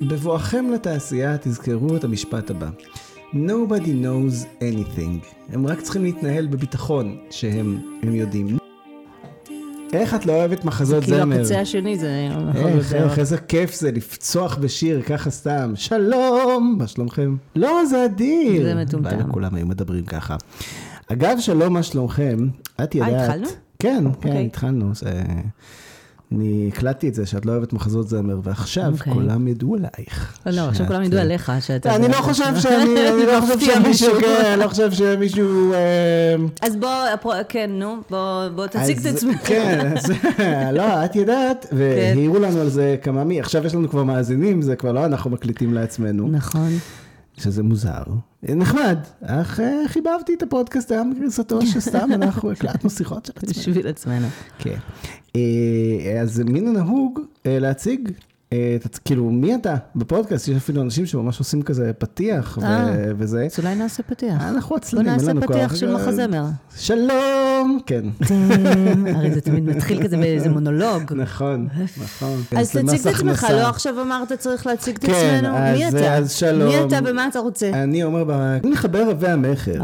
בבואכם לתעשייה תזכרו את המשפט הבא. Nobody knows anything. הם רק צריכים להתנהל בביטחון שהם הם יודעים. איך את לא אוהבת מחזות כאילו זמר? הקצה השני זה... איך, איך, איזה כיף זה לפצוח בשיר ככה סתם. שלום, מה שלומכם? לא, זה אדיר. זה מטומטם. וואלה, כולם היו מדברים ככה. אגב, שלום, מה שלומכם? את יודעת... התחלנו? כן, כן, אוקיי. התחלנו. אני הקלטתי את זה שאת לא אוהבת מחזות זמר, ועכשיו אוקיי. כולם ידעו עלייך. לא, עכשיו שאת, כולם ידעו אה, עליך שאתה... אני לא חושב שאני, אני לא חושב שמישהו, מישהו. כן, אני לא חושב שמישהו... אה, אז בוא, כן, נו, בוא תציג את עצמך. כן, אז, לא, את יודעת, והעירו לנו על זה כמה מי, עכשיו יש לנו כבר מאזינים, זה כבר לא אנחנו מקליטים לעצמנו, נכון. שזה מוזר. נחמד, אך אה, חיבבתי את הפודקאסט היום בגרסתו שסתם אנחנו הקלטנו שיחות של עצמנו. בשביל עצמנו. כן. אה, אז מן הנהוג אה, להציג. אה, כאילו, מי אתה בפודקאסט? יש אפילו אנשים שממש עושים כזה פתיח ו-. וזה. אז אולי נעשה פתיח. אנחנו בוא עצלנים, אין נעשה לנו כוח. פתיח של מחזמר. שלום! כן. הרי זה תמיד מתחיל כזה באיזה מונולוג. נכון, נכון. אז זה תציג את עצמך. לא עכשיו אמרת צריך להציג את כן, עצמנו? אז- מי אתה? אז. מי אתה ומה אתה רוצה? אני אומר, מחבר רבי המכר.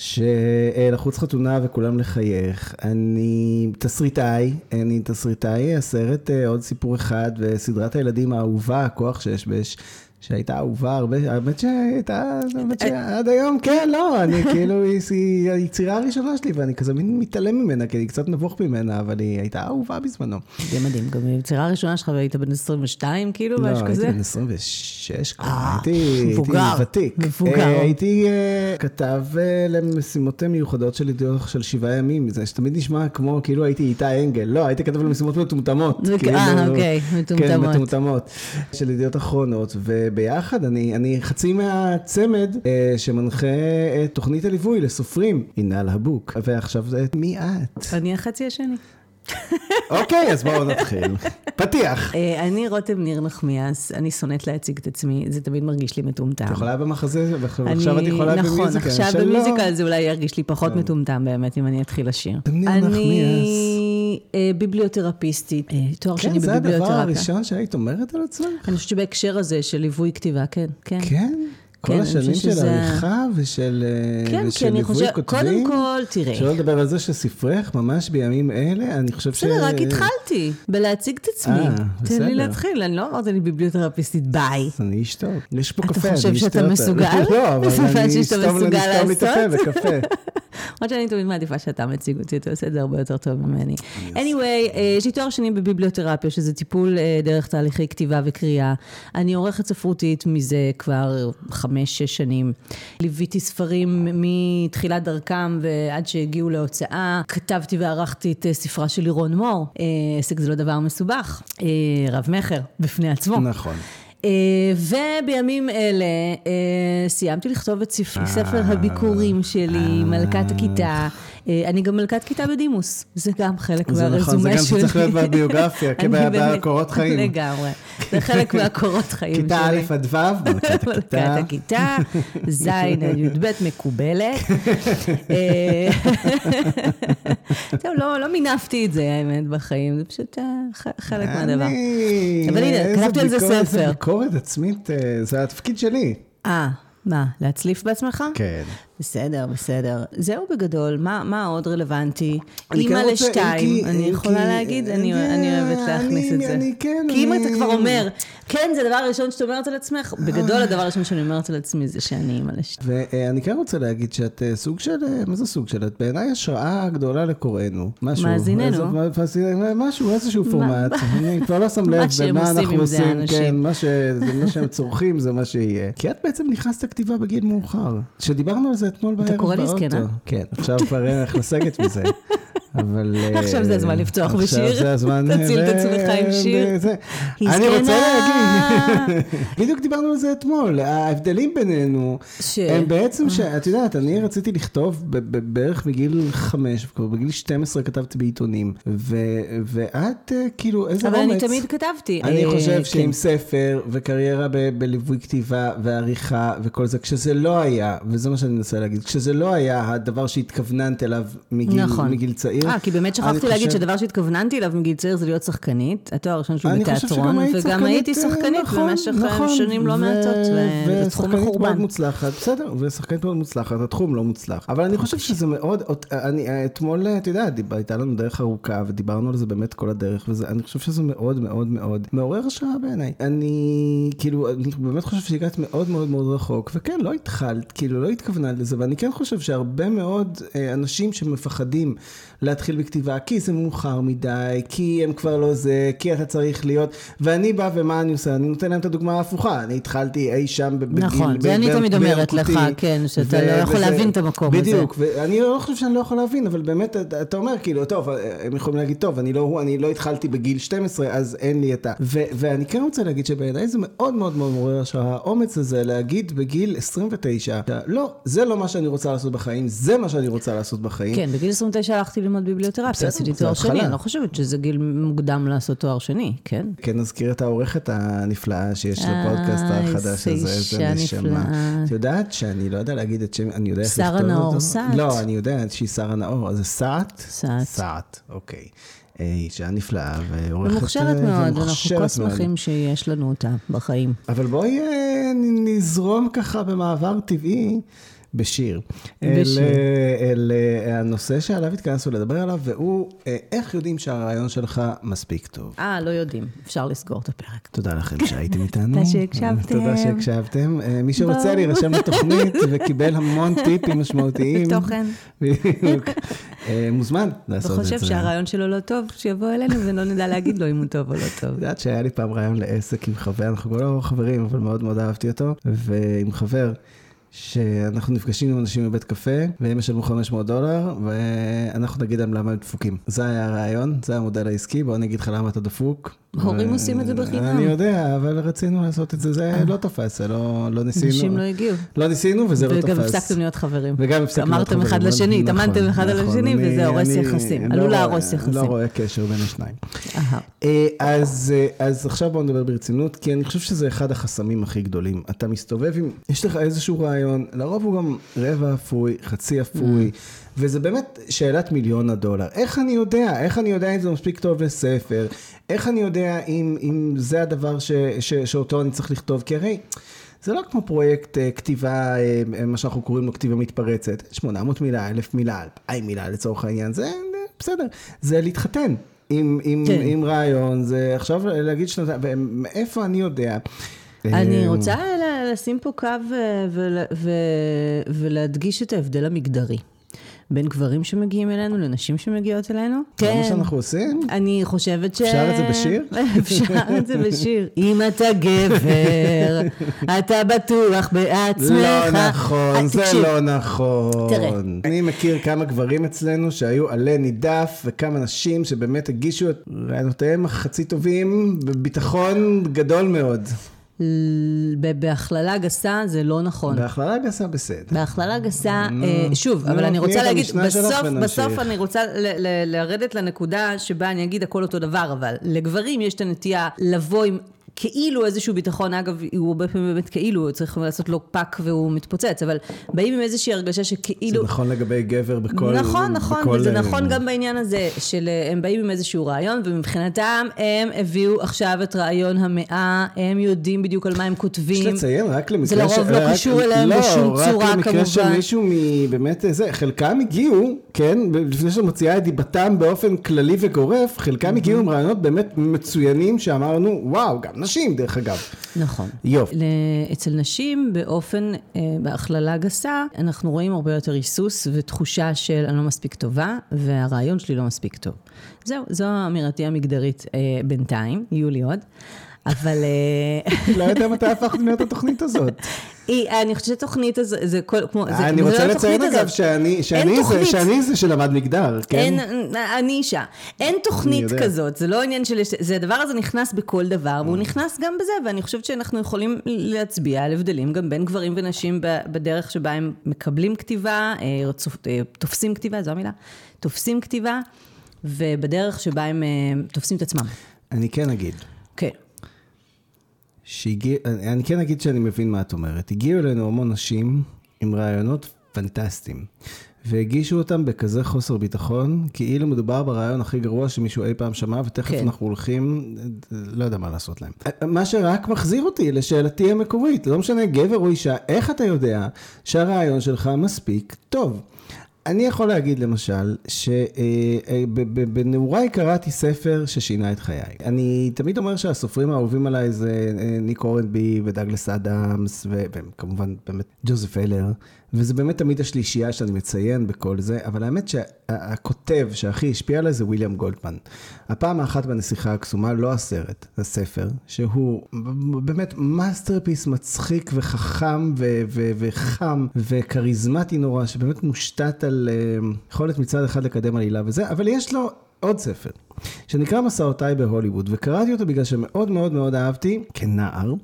שלחוץ חתונה וכולם לחייך. אני תסריטאי, אני תסריטאי, הסרט אה, עוד סיפור אחד, וסדרת הילדים האהובה, הכוח שיש בש... שהייתה אהובה הרבה, האמת שהייתה, האמת שעד היום, כן, לא, אני כאילו, היא- היצירה הראשונה שלי, ואני כזה מין מתעלם ממנה, כי אני קצת נבוך ממנה, אבל היא הייתה אהובה בזמנו. זה מדהים, גם היצירה הראשונה שלך והיית בן 22 כאילו, לא, משהו כזה? הייתי בן 26 כבר, אה, הייתי, ותיק. מבוגר. אה, הייתי אה, כתב אה, למשימות מיוחדות של ידיעות של שבעה ימים, זה שתמיד נשמע כמו כאילו הייתי איתי אנגל, לא, הייתי כתב למשימות מטומטמות. זה- כאילו, אה, אוקיי, כן, מטומטמות. מטומטמות, של ידיעות אחרונות, וביחד אני, אני חצי מהצמד אה, שמנחה את תוכנית הליווי לסופרים, עינל הבוק, ועכשיו זה מי את? אני החצי השני. אוקיי, אז בואו נתחיל. פתיח. אה, אני רותם ניר נחמיאס, אני שונאת להציג את עצמי, זה תמיד מרגיש לי מטומטם. את יכולה במחזה, ועכשיו את יכולה נכון, במיוזיקל. עכשיו שלום. במיוזיקל זה אולי ירגיש לי פחות מטומטם באמת, אם אני אתחיל לשיר. ניר אני אה, ביבליותרפיסטית, אה, תואר כן, שני זה הדבר בביבליותרפיה. הראשון שהיית אומרת על עצמך? אני חושבת שבהקשר הזה של ליווי כתיבה, כן, כן. כן? כל אני השנים של שזה- עריכה ושל אה, כן, ושל אני ליווי חושבת, כותבים? קודם כל, תראה. שלא לדבר על זה שספרך ממש בימים אלה, אני חושב ש... בסדר, רק התחלתי בלהציג את עצמי. אה, תן בסדר. לי להתחיל, אני לא אמרת לי ביבליותרפיסטית, ביי. אז אני איש טוב. יש פה אתה קפה, חושב אני אשתה שאתה אותה. מסוגל? לא, אבל אני שאתה מסוגל לסתום לי את הפה לעשות? למרות שאני תמיד מעדיפה שאתה מציג אותי, אתה עושה את זה הרבה יותר טוב ממני. anyway, אה, יש לי תואר שני בביבליותרפיה, שזה טיפול אה, דרך תהליכי כתיבה וקריאה. אני עורכת ספרותית מזה כבר חמש-שש שנים. ליוויתי ספרים מתחילת דרכם ועד שהגיעו להוצאה. כתבתי וערכתי את אה, ספרה של לירון מור. עסק זה לא דבר מסובך. רב-מכר בפני עצמו. נכון. אה, ובימים אלה אה, סיימתי לכתוב את ספר, ספר הביקורים שלי, מלכת הכיתה. אה, אני גם מלכת כיתה בדימוס, זה גם חלק זה נכון, זה מהרזומה גם שלי. צריך להיות בביוגרפיה, כבקורות חיים. לגמרי, זה חלק מהקורות חיים שלי. כיתה א' עד ו', מלכת מלכת הכיתה. הכיתה, ז' עד י"ב מקובלת. אה, טוב, לא לא מינפתי את זה, האמת, בחיים, זה פשוט אה, חלק מהדבר. אבל הנה, כתבתי על זה ספר. איזה ביקורת עצמית, אה, זה התפקיד שלי. אה, מה, להצליף בעצמך? כן. בסדר, בסדר. זהו בגדול, מה, מה עוד רלוונטי? כן אימא רוצה, לשתיים, אני יכולה להגיד, אני, כן, אני אוהבת להכניס אני- את זה. אני כן, כי אם אתה כבר אומר, כן, זה הדבר הראשון שאת אומרת על עצמך, בגדול הדבר הראשון שאני אומרת על עצמי זה שאני אימא לשתיים. ואני כן רוצה להגיד שאת אה, סוג של, אה, מה זה סוג של? את בעיניי השראה גדולה לקוראינו. משהו. מאזיננו. משהו, איזשהו פורמט. אני כבר לא שם לב מה שהם במה עושים אנחנו עם זה, עושים. האנשים. כן, מה שהם צורכים זה מה שיהיה. כי את בעצם נכנסת לכתיבה בגיל מאוחר. שדיברנו על זה אתמול בערב באוטו. קורא לי זקנה? כן, עכשיו כבר אין איך לסגת מזה. אבל... אה, עכשיו זה הזמן לפתוח בשיר. עכשיו זה הזמן... תציל את ו- עצמך עם שיר. וזה. היא אני רוצה. להגיד, בדיוק דיברנו על זה אתמול, ההבדלים בינינו, ש- הם בעצם שאת יודעת, אני רציתי לכתוב בערך מגיל חמש, בגיל 12 כתבתי בעיתונים, ואת אה, כאילו, איזה אומץ. אבל אני תמיד כתבתי. אני אה, חושב כן. שעם ספר וקריירה בליווי כתיבה ועריכה וכל זה, כשזה לא היה, וזה מה שאני מנסה להגיד, כשזה לא היה הדבר שהתכווננת אליו מגיל, נכון. צעיר. אה, כי באמת שכחתי להגיד חושב- שהדבר שהתכוונתי אליו מגיל צעיר זה להיות שחקנית. התואר הראשון שלי בתיאטרון, וגם הייתי אה, שחקנית נכון, במשך נכון, שנים לא ו- מעטות, וזה תחום ושחקנית מחורבן. מאוד מוצלחת, בסדר, ושחקנית מאוד מוצלחת, התחום לא מוצלח. אבל אני חושב שזה מאוד, אני אתמול, אתה יודע, דיב- הייתה לנו דרך ארוכה, ודיברנו על זה באמת כל הדרך, ואני חושב שזה מאוד מאוד מאוד מעורר השראה בעיניי. אני, כאילו, אני באמת חושב שהגעת מאוד מאוד מאוד רחוק, וכן, לא התחלת, כאילו, לא התכוונת לזה, ואני כן חושב שהרבה מאוד אה, אנשים שמפחדים להתחיל בכתיבה, כי זה מאוחר מדי, כי הם כבר לא זה, כי אתה צריך להיות, ואני בא ומה אני עושה? אני נותן להם את הדוגמה ההפוכה, אני התחלתי אי שם בגיל... נכון, זה אני תמיד אומרת לך, כן, שאתה לא יכול להבין את המקום הזה. בדיוק, ואני לא חושב שאני לא יכול להבין, אבל באמת, אתה- אומר, כאילו, טוב, הם יכולים להגיד, טוב, אני לא, אני לא התחלתי בגיל 12, אז אין לי את ה... ואני כן רוצה להגיד שבעיניי זה מאוד מאוד מאוד מעורר השראה, האומץ הזה להגיד בגיל 29, לא, זה לא מה שאני רוצה לעשות בחיים, זה מה שאני רוצה לעשות בחיים. כן, בגיל 29 הלכתי ללמוד ביבליותרפיה, בסדר, עשיתי תואר. שני, אני לא חושבת שזה גיל מוקדם לעשות תואר שני, כן? כן, נזכיר את העורכת הנפלאה שיש לפודקאסט החדש הזה, איזה נשמה. את יודעת שאני לא יודע להגיד את שם, אני יודע איך שרה לכתוב נאור אותו? סעט. לא, אני יודע שהיא שרה נאור, אז זה סעט? סעט. סעט, אוקיי. אה, אישה נפלאה ועורכת... ומוכשרת אה, מאוד, אנחנו כל. שמחים שיש לנו אותה בחיים. אבל בואי אה, נזרום ככה במעבר טבעי בשיר. בשיר. אל, אל הנושא שעליו התכנסנו לדבר עליו, והוא אה, איך יודעים שהרעיון שלך מספיק טוב. אה, לא יודעים, אפשר לסגור את הפרק. תודה לכם שהייתם איתנו. תודה שהקשבתם. תודה שהקשבתם. אה, מי שרוצה. להירשם לתוכנית וקיבל המון טיפים משמעותיים. תוכן. בדיוק. אה, מוזמן לעשות את זה. וחושב שהרעיון שלו לא טוב, שיבוא אלינו ולא נדע להגיד לו אם הוא טוב או לא טוב. את יודעת שהיה לי פעם רעיון לעסק עם חבר, אנחנו כבר לא חברים, אבל מאוד מאוד אהבתי אותו, ועם חבר. שאנחנו נפגשים עם אנשים בבית קפה, והם ישלמו 500 דולר, ואנחנו נגיד להם למה הם דפוקים. זה היה הרעיון, זה המודל העסקי, בוא אני אגיד לך למה אתה דפוק. הורים עושים את זה בחינם. אני יודע, אבל רצינו לעשות את זה, זה לא תופס, זה לא, לא ניסינו. אנשים לא הגיעו. לא ניסינו וזה לא תופס. וגם הפסקתם להיות חברים. וגם הפסקנו להיות אמרתם אחד חברים, לשני, נכון, התאמנתם אחד על נכון, השני, וזה הורס יחסים. לא עלול להרוס יחסים. לא רואה קשר בין השניים. אה, אז, אה, אז עכשיו בואו נדבר ברצינות, כי אני חושב שזה אחד החסמים הכי גדולים. אתה מסתובב עם, יש לך איזשהו רעיון, לרוב הוא גם רבע אפוי, חצי אפוי, וזה באמת שאלת מיליון הדולר. איך אני יודע? איך אני יודע אם זה מספיק טוב לספר? איך אני יודע אם, אם זה הדבר ש, ש, שאותו אני צריך לכתוב? כי הרי... זה לא כמו פרויקט אה, כתיבה, אה, מה שאנחנו קוראים לו כתיבה מתפרצת. 800 מילה, 1,000 מילה, 2,000 מילה לצורך העניין, זה בסדר. זה להתחתן עם, עם, כן. עם רעיון, זה עכשיו להגיד שנתיים, ומאיפה אני יודע? אני אה, רוצה לשים פה קו ולהדגיש את ההבדל המגדרי. בין גברים שמגיעים אלינו לנשים שמגיעות אלינו. זה מה שאנחנו עושים? אני חושבת ש... אפשר את זה בשיר? אפשר את זה בשיר. אם אתה גבר, אתה בטוח בעצמך. לא נכון, אה, זה לא נכון. תראה. אני מכיר כמה גברים אצלנו שהיו עלה נידף, וכמה נשים שבאמת הגישו את רעיונותיהם החצי טובים בביטחון גדול מאוד. בהכללה גסה זה לא נכון. בהכללה גסה בסדר. בהכללה גסה, נו, אה, שוב, אבל אני כן רוצה להגיד, בסוף. בסוף אני רוצה לרדת לנקודה שבה אני אגיד הכל אותו דבר, אבל לגברים יש את הנטייה לבוא עם... כאילו איזשהו ביטחון, אגב, הוא הרבה פעמים באמת כאילו, צריך לעשות לו פאק והוא מתפוצץ, אבל באים עם איזושהי הרגשה זה שכאילו... נכון לגבי גבר בכל... נכון, נכון, בכל, וזה אה, נכון גם בעניין הזה, של אה, הם באים עם איזשהו רעיון, ומבחינתם הם הביאו עכשיו את רעיון המאה, הם יודעים בדיוק על מה הם כותבים. יש לציין רק למקרה זה לרוב לא רק- קשור אליהם לא, בשום צורה, רק למקרה כמובן. שמישהו מבאמת זה, חלקם הגיעו, כן, לפני שמוציאה את דיבתם באופן כללי וגורף, חלקם הגיעו עם רעיונות באמת מצוינים שאמרנו, וואו, גם נשים דרך אגב. נכון. יופי. אצל נשים, באופן, אה, בהכללה גסה, אנחנו רואים הרבה יותר היסוס ותחושה של אני לא מספיק טובה, והרעיון שלי לא מספיק טוב. זהו, זו אמירתי המגדרית אה, בינתיים, יהיו לי עוד. אבל אה, לא יודע מתי הפכת להיות התוכנית הזאת. היא- אני חושבת שהתוכנית הזו, זה כל, כמו, זה, אני רוצה לציין אגב. שאני שאני זה-. שאני זה שלמד מגדר, כן? אין, אני אישה. אין תוכנית. כזאת, זה לא עניין של... זה הדבר הזה נכנס בכל דבר, והוא נכנס גם בזה, ואני חושבת שאנחנו יכולים להצביע על הבדלים גם בין גברים ונשים בדרך שבה הם מקבלים כתיבה, אה, אה, תופסים כתיבה, זו המילה? תופסים כתיבה, ובדרך שבה הם אה, תופסים את עצמם. אני כן אגיד. כן. שהגיע, אני כן אגיד שאני מבין מה את אומרת. הגיעו אלינו המון נשים עם רעיונות פנטסטיים. והגישו אותם בכזה חוסר ביטחון, כאילו מדובר ברעיון הכי גרוע שמישהו אי פעם שמע, ותכף כן. אנחנו הולכים, לא יודע מה לעשות להם. מה שרק מחזיר אותי לשאלתי המקורית, לא משנה גבר או אישה, איך אתה יודע שהרעיון שלך מספיק טוב? אני יכול להגיד למשל, שבנעוריי קראתי ספר ששינה את חיי. אני תמיד אומר שהסופרים האהובים עליי זה אה, ניק אורנבי ודגלס אדמס, ו- וכמובן באמת ג'וזף אלר, וזה באמת תמיד השלישייה שאני מציין בכל זה, אבל האמת שהכותב שהכי השפיע עליי זה וויליאם גולדמן. הפעם האחת בנסיכה הקסומה, לא הסרט, הספר, שהוא באמת masterpiece מצחיק וחכם ו- ו- וחם וכריזמטי נורא, שבאמת מושתת על אה, יכולת מצד אחד לקדם עלילה וזה, אבל יש לו עוד ספר, שנקרא מסעותיי בהוליווד, וקראתי אותו בגלל שמאוד מאוד מאוד אהבתי, כנער,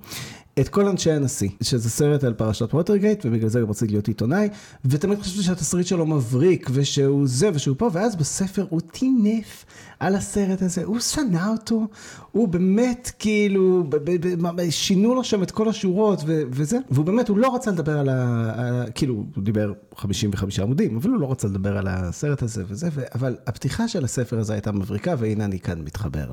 את כל אנשי הנשיא, שזה סרט על פרשת ווטרגייט, ובגלל זה גם רציתי להיות עיתונאי, ותמיד חשבתי שהתסריט שלו מבריק, ושהוא זה ושהוא פה, ואז בספר הוא טינף על הסרט הזה, הוא שנא אותו, הוא באמת כאילו, שינו לו שם את כל השורות ו- וזה, והוא באמת, הוא לא רצה לדבר על ה... על- כאילו, הוא דיבר 55 עמודים, אבל הוא לא רצה לדבר על הסרט הזה וזה, ו- אבל הפתיחה של הספר הזה הייתה מבריקה, והנה אני כאן מתחבר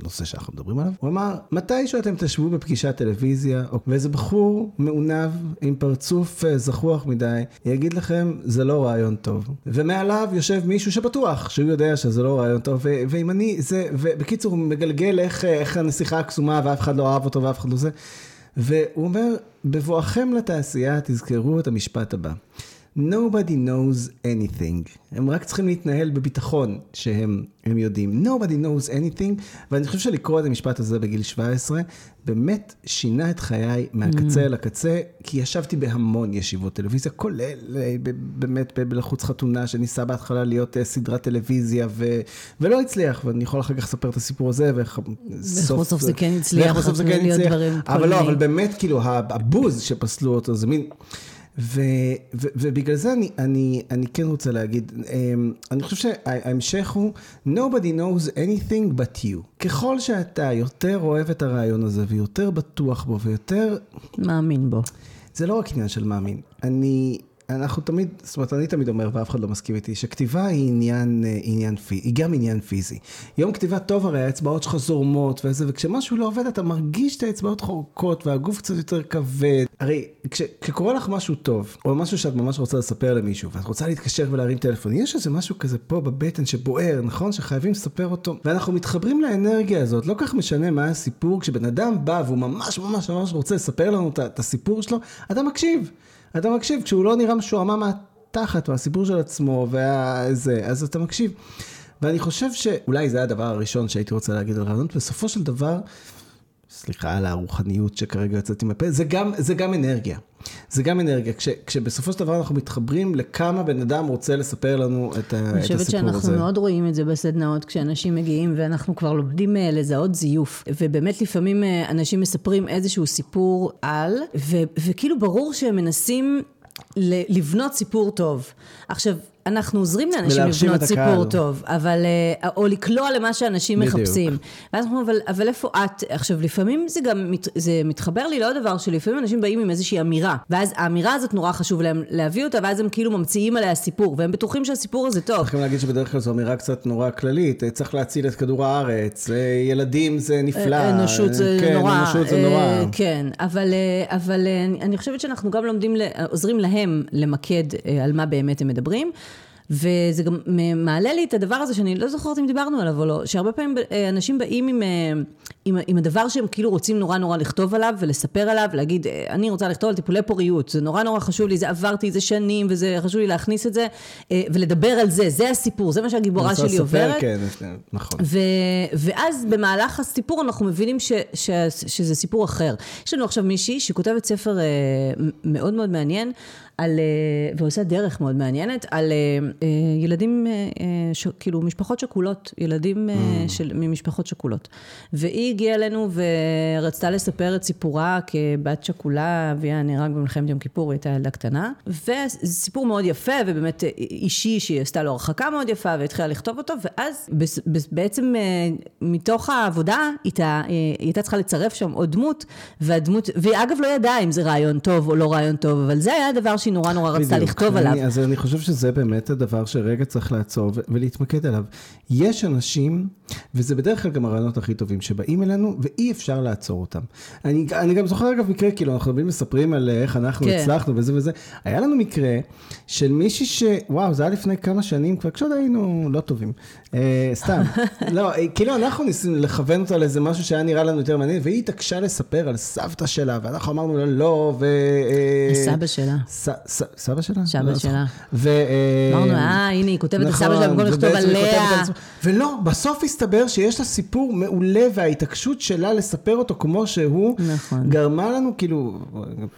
לנושא שאנחנו מדברים עליו. הוא אמר, מתי שאתם תשבו בפגישת טלוויזיה, ואיזה בחור מעונב עם פרצוף אה, זחוח מדי, יגיד לכם, זה לא רעיון טוב. ומעליו יושב מישהו שבטוח שהוא יודע שזה לא רעיון טוב, ואם אני, זה, ובקיצור, הוא מגלגל איך, אה, איך הנסיכה הקסומה, ואף אחד לא אהב אותו ואף אחד לא זה. והוא אומר, בבואכם לתעשייה תזכרו את המשפט הבא. Nobody knows anything. הם רק צריכים להתנהל בביטחון שהם הם יודעים. Nobody knows anything, ואני חושב שלקרוא את המשפט הזה בגיל 17, באמת שינה את חיי מהקצה אל הקצה, כי ישבתי בהמון ישיבות טלוויזיה, כולל אה, באמת בלחוץ חתונה, שניסה בהתחלה להיות אה, סדרת טלוויזיה, ו... ולא הצליח, ואני יכול אחר כך לספר את הסיפור הזה, ואיך בסוף זה כן הצליח, בסוף זה כן הצליח. אבל לא. אבל באמת, כאילו, הבוז שפסלו אותו, זה מין... ו, ו, ובגלל זה אני, אני, אני כן רוצה להגיד, אמ, אני חושב שההמשך הוא nobody knows anything but you. ככל שאתה יותר אוהב את הרעיון הזה ויותר בטוח בו ויותר, מאמין בו. זה לא רק עניין של מאמין. אני, אנחנו תמיד, זאת אומרת, אני תמיד אומר, ואף אחד לא מסכים איתי, שכתיבה היא עניין, אה, עניין היא גם עניין פיזי. יום כתיבה טוב הרי האצבעות שלך זורמות וזה, וכשמשהו לא עובד אתה מרגיש את האצבעות חורקות והגוף קצת יותר כבד. הרי כש, כשקורה לך משהו טוב, או משהו שאת ממש רוצה לספר למישהו, ואת רוצה להתקשר ולהרים טלפון, יש איזה משהו כזה פה בבטן שבוער, נכון? שחייבים לספר אותו. ואנחנו מתחברים לאנרגיה הזאת, לא כך משנה מה הסיפור, כשבן אדם בא והוא ממש ממש ממש רוצה לספר לנו את הסיפור שלו, אתה מקשיב. אתה מקשיב, כשהוא לא נראה משועמם מהתחת, מהסיפור של עצמו, וזה, אז אתה מקשיב. ואני חושב שאולי זה הדבר הראשון שהייתי רוצה להגיד על רעיונות, בסופו של דבר, סליחה על הרוחניות שכרגע יוצאת עם הפה, זה גם, זה גם אנרגיה. זה גם אנרגיה, כש, כשבסופו של דבר אנחנו מתחברים לכמה בן אדם רוצה לספר לנו את, ה, אני את חושבת הסיפור הזה. שאנחנו מאוד רואים את זה בסדנאות, כשאנשים מגיעים ואנחנו כבר לומדים אה, לזהות זיוף. ובאמת לפעמים אה, אנשים מספרים איזשהו סיפור על, ו- וכאילו ברור שהם מנסים לבנות סיפור טוב. עכשיו, אנחנו עוזרים לאנשים לבנות סיפור. טוב, אבל, אה, או לקלוע למה שאנשים בדיוק. מחפשים. ואז אנחנו אומרים, אבל, אבל איפה את? עכשיו, לפעמים זה גם, מת, זה מתחבר לי לעוד דבר, שלפעמים אנשים באים עם איזושהי אמירה, ואז האמירה הזאת נורא חשוב להם להביא אותה, ואז הם כאילו ממציאים עליה סיפור, והם בטוחים שהסיפור הזה טוב. צריכים להגיד שבדרך כלל זו אמירה קצת נורא כללית, אה, צריך להציל את כדור הארץ, אה, ילדים זה נפלא. אנושות זה כן, נורא. אנושות זה נורא. כן, אבל, אבל אני- חושבת שאנחנו גם לומדים, עוזרים להם למקד על מה באמת הם מדברים. וזה גם מעלה לי את הדבר הזה שאני לא זוכרת אם דיברנו עליו או לא, שהרבה פעמים אה, אנשים באים עם, אה, עם, עם הדבר שהם כאילו רוצים נורא נורא לכתוב עליו ולספר עליו, להגיד, אה, אני רוצה לכתוב על טיפולי פוריות, זה נורא נורא חשוב לי, זה עברתי את זה שנים וזה חשוב לי להכניס את זה, ולדבר על זה, זה הסיפור, זה מה שהגיבורה שלי לספר, עוברת. כן, נכון. ו, ואז במהלך הסיפור אנחנו מבינים ש, ש, שזה סיפור אחר. יש לנו עכשיו מישהי שכותבת ספר מאוד מאוד מעניין, על, אה, ועושה דרך מאוד מעניינת, על, אה, ילדים, ש, כאילו משפחות שכולות, ילדים mm. של, ממשפחות שכולות. והיא הגיעה אלינו ורצתה לספר את סיפורה כבת שכולה, אביה נהרג במלחמת יום כיפור, היא הייתה ילדה קטנה. וזה סיפור מאוד יפה ובאמת אישי, שהיא עשתה לו הרחקה מאוד יפה והתחילה לכתוב אותו, ואז בעצם מתוך העבודה איתה, היא הייתה צריכה לצרף שם עוד דמות, והדמות, והיא אגב לא ידעה אם זה רעיון טוב או לא רעיון טוב, אבל זה היה הדבר שהיא נורא נורא רצתה לכתוב אני, עליו. אז אני חושב שזה באמת הדבר שרגע צריך לעצור ולהתמקד עליו. יש אנשים, וזה בדרך כלל גם הרעיונות הכי טובים, שבאים אלינו ואי אפשר לעצור אותם. אני, אני גם זוכר אגב מקרה, כאילו אנחנו תמיד מספרים על איך אנחנו כן. הצלחנו וזה וזה. היה לנו מקרה של מישהי ש... וואו, זה היה לפני כמה שנים כבר, כשעוד היינו לא טובים. אה, סתם. לא, אה, כאילו אנחנו ניסינו לכוון אותה לאיזה משהו שהיה נראה לנו יותר מעניין, והיא התעקשה לספר על סבתא שלה, ואנחנו אמרנו לה לא, ו... אה, סבא שלה. ס, סבא שלה? סבא לא שלה. ו... אמרנו, אה, הנה, היא כותבת נכון, לסבא שלה במקום לכתוב עליה. ולא, בסוף הסתבר שיש לה סיפור מעולה, וההתעקשות שלה לספר אותו כמו שהוא, נכון. גרמה לנו, כאילו,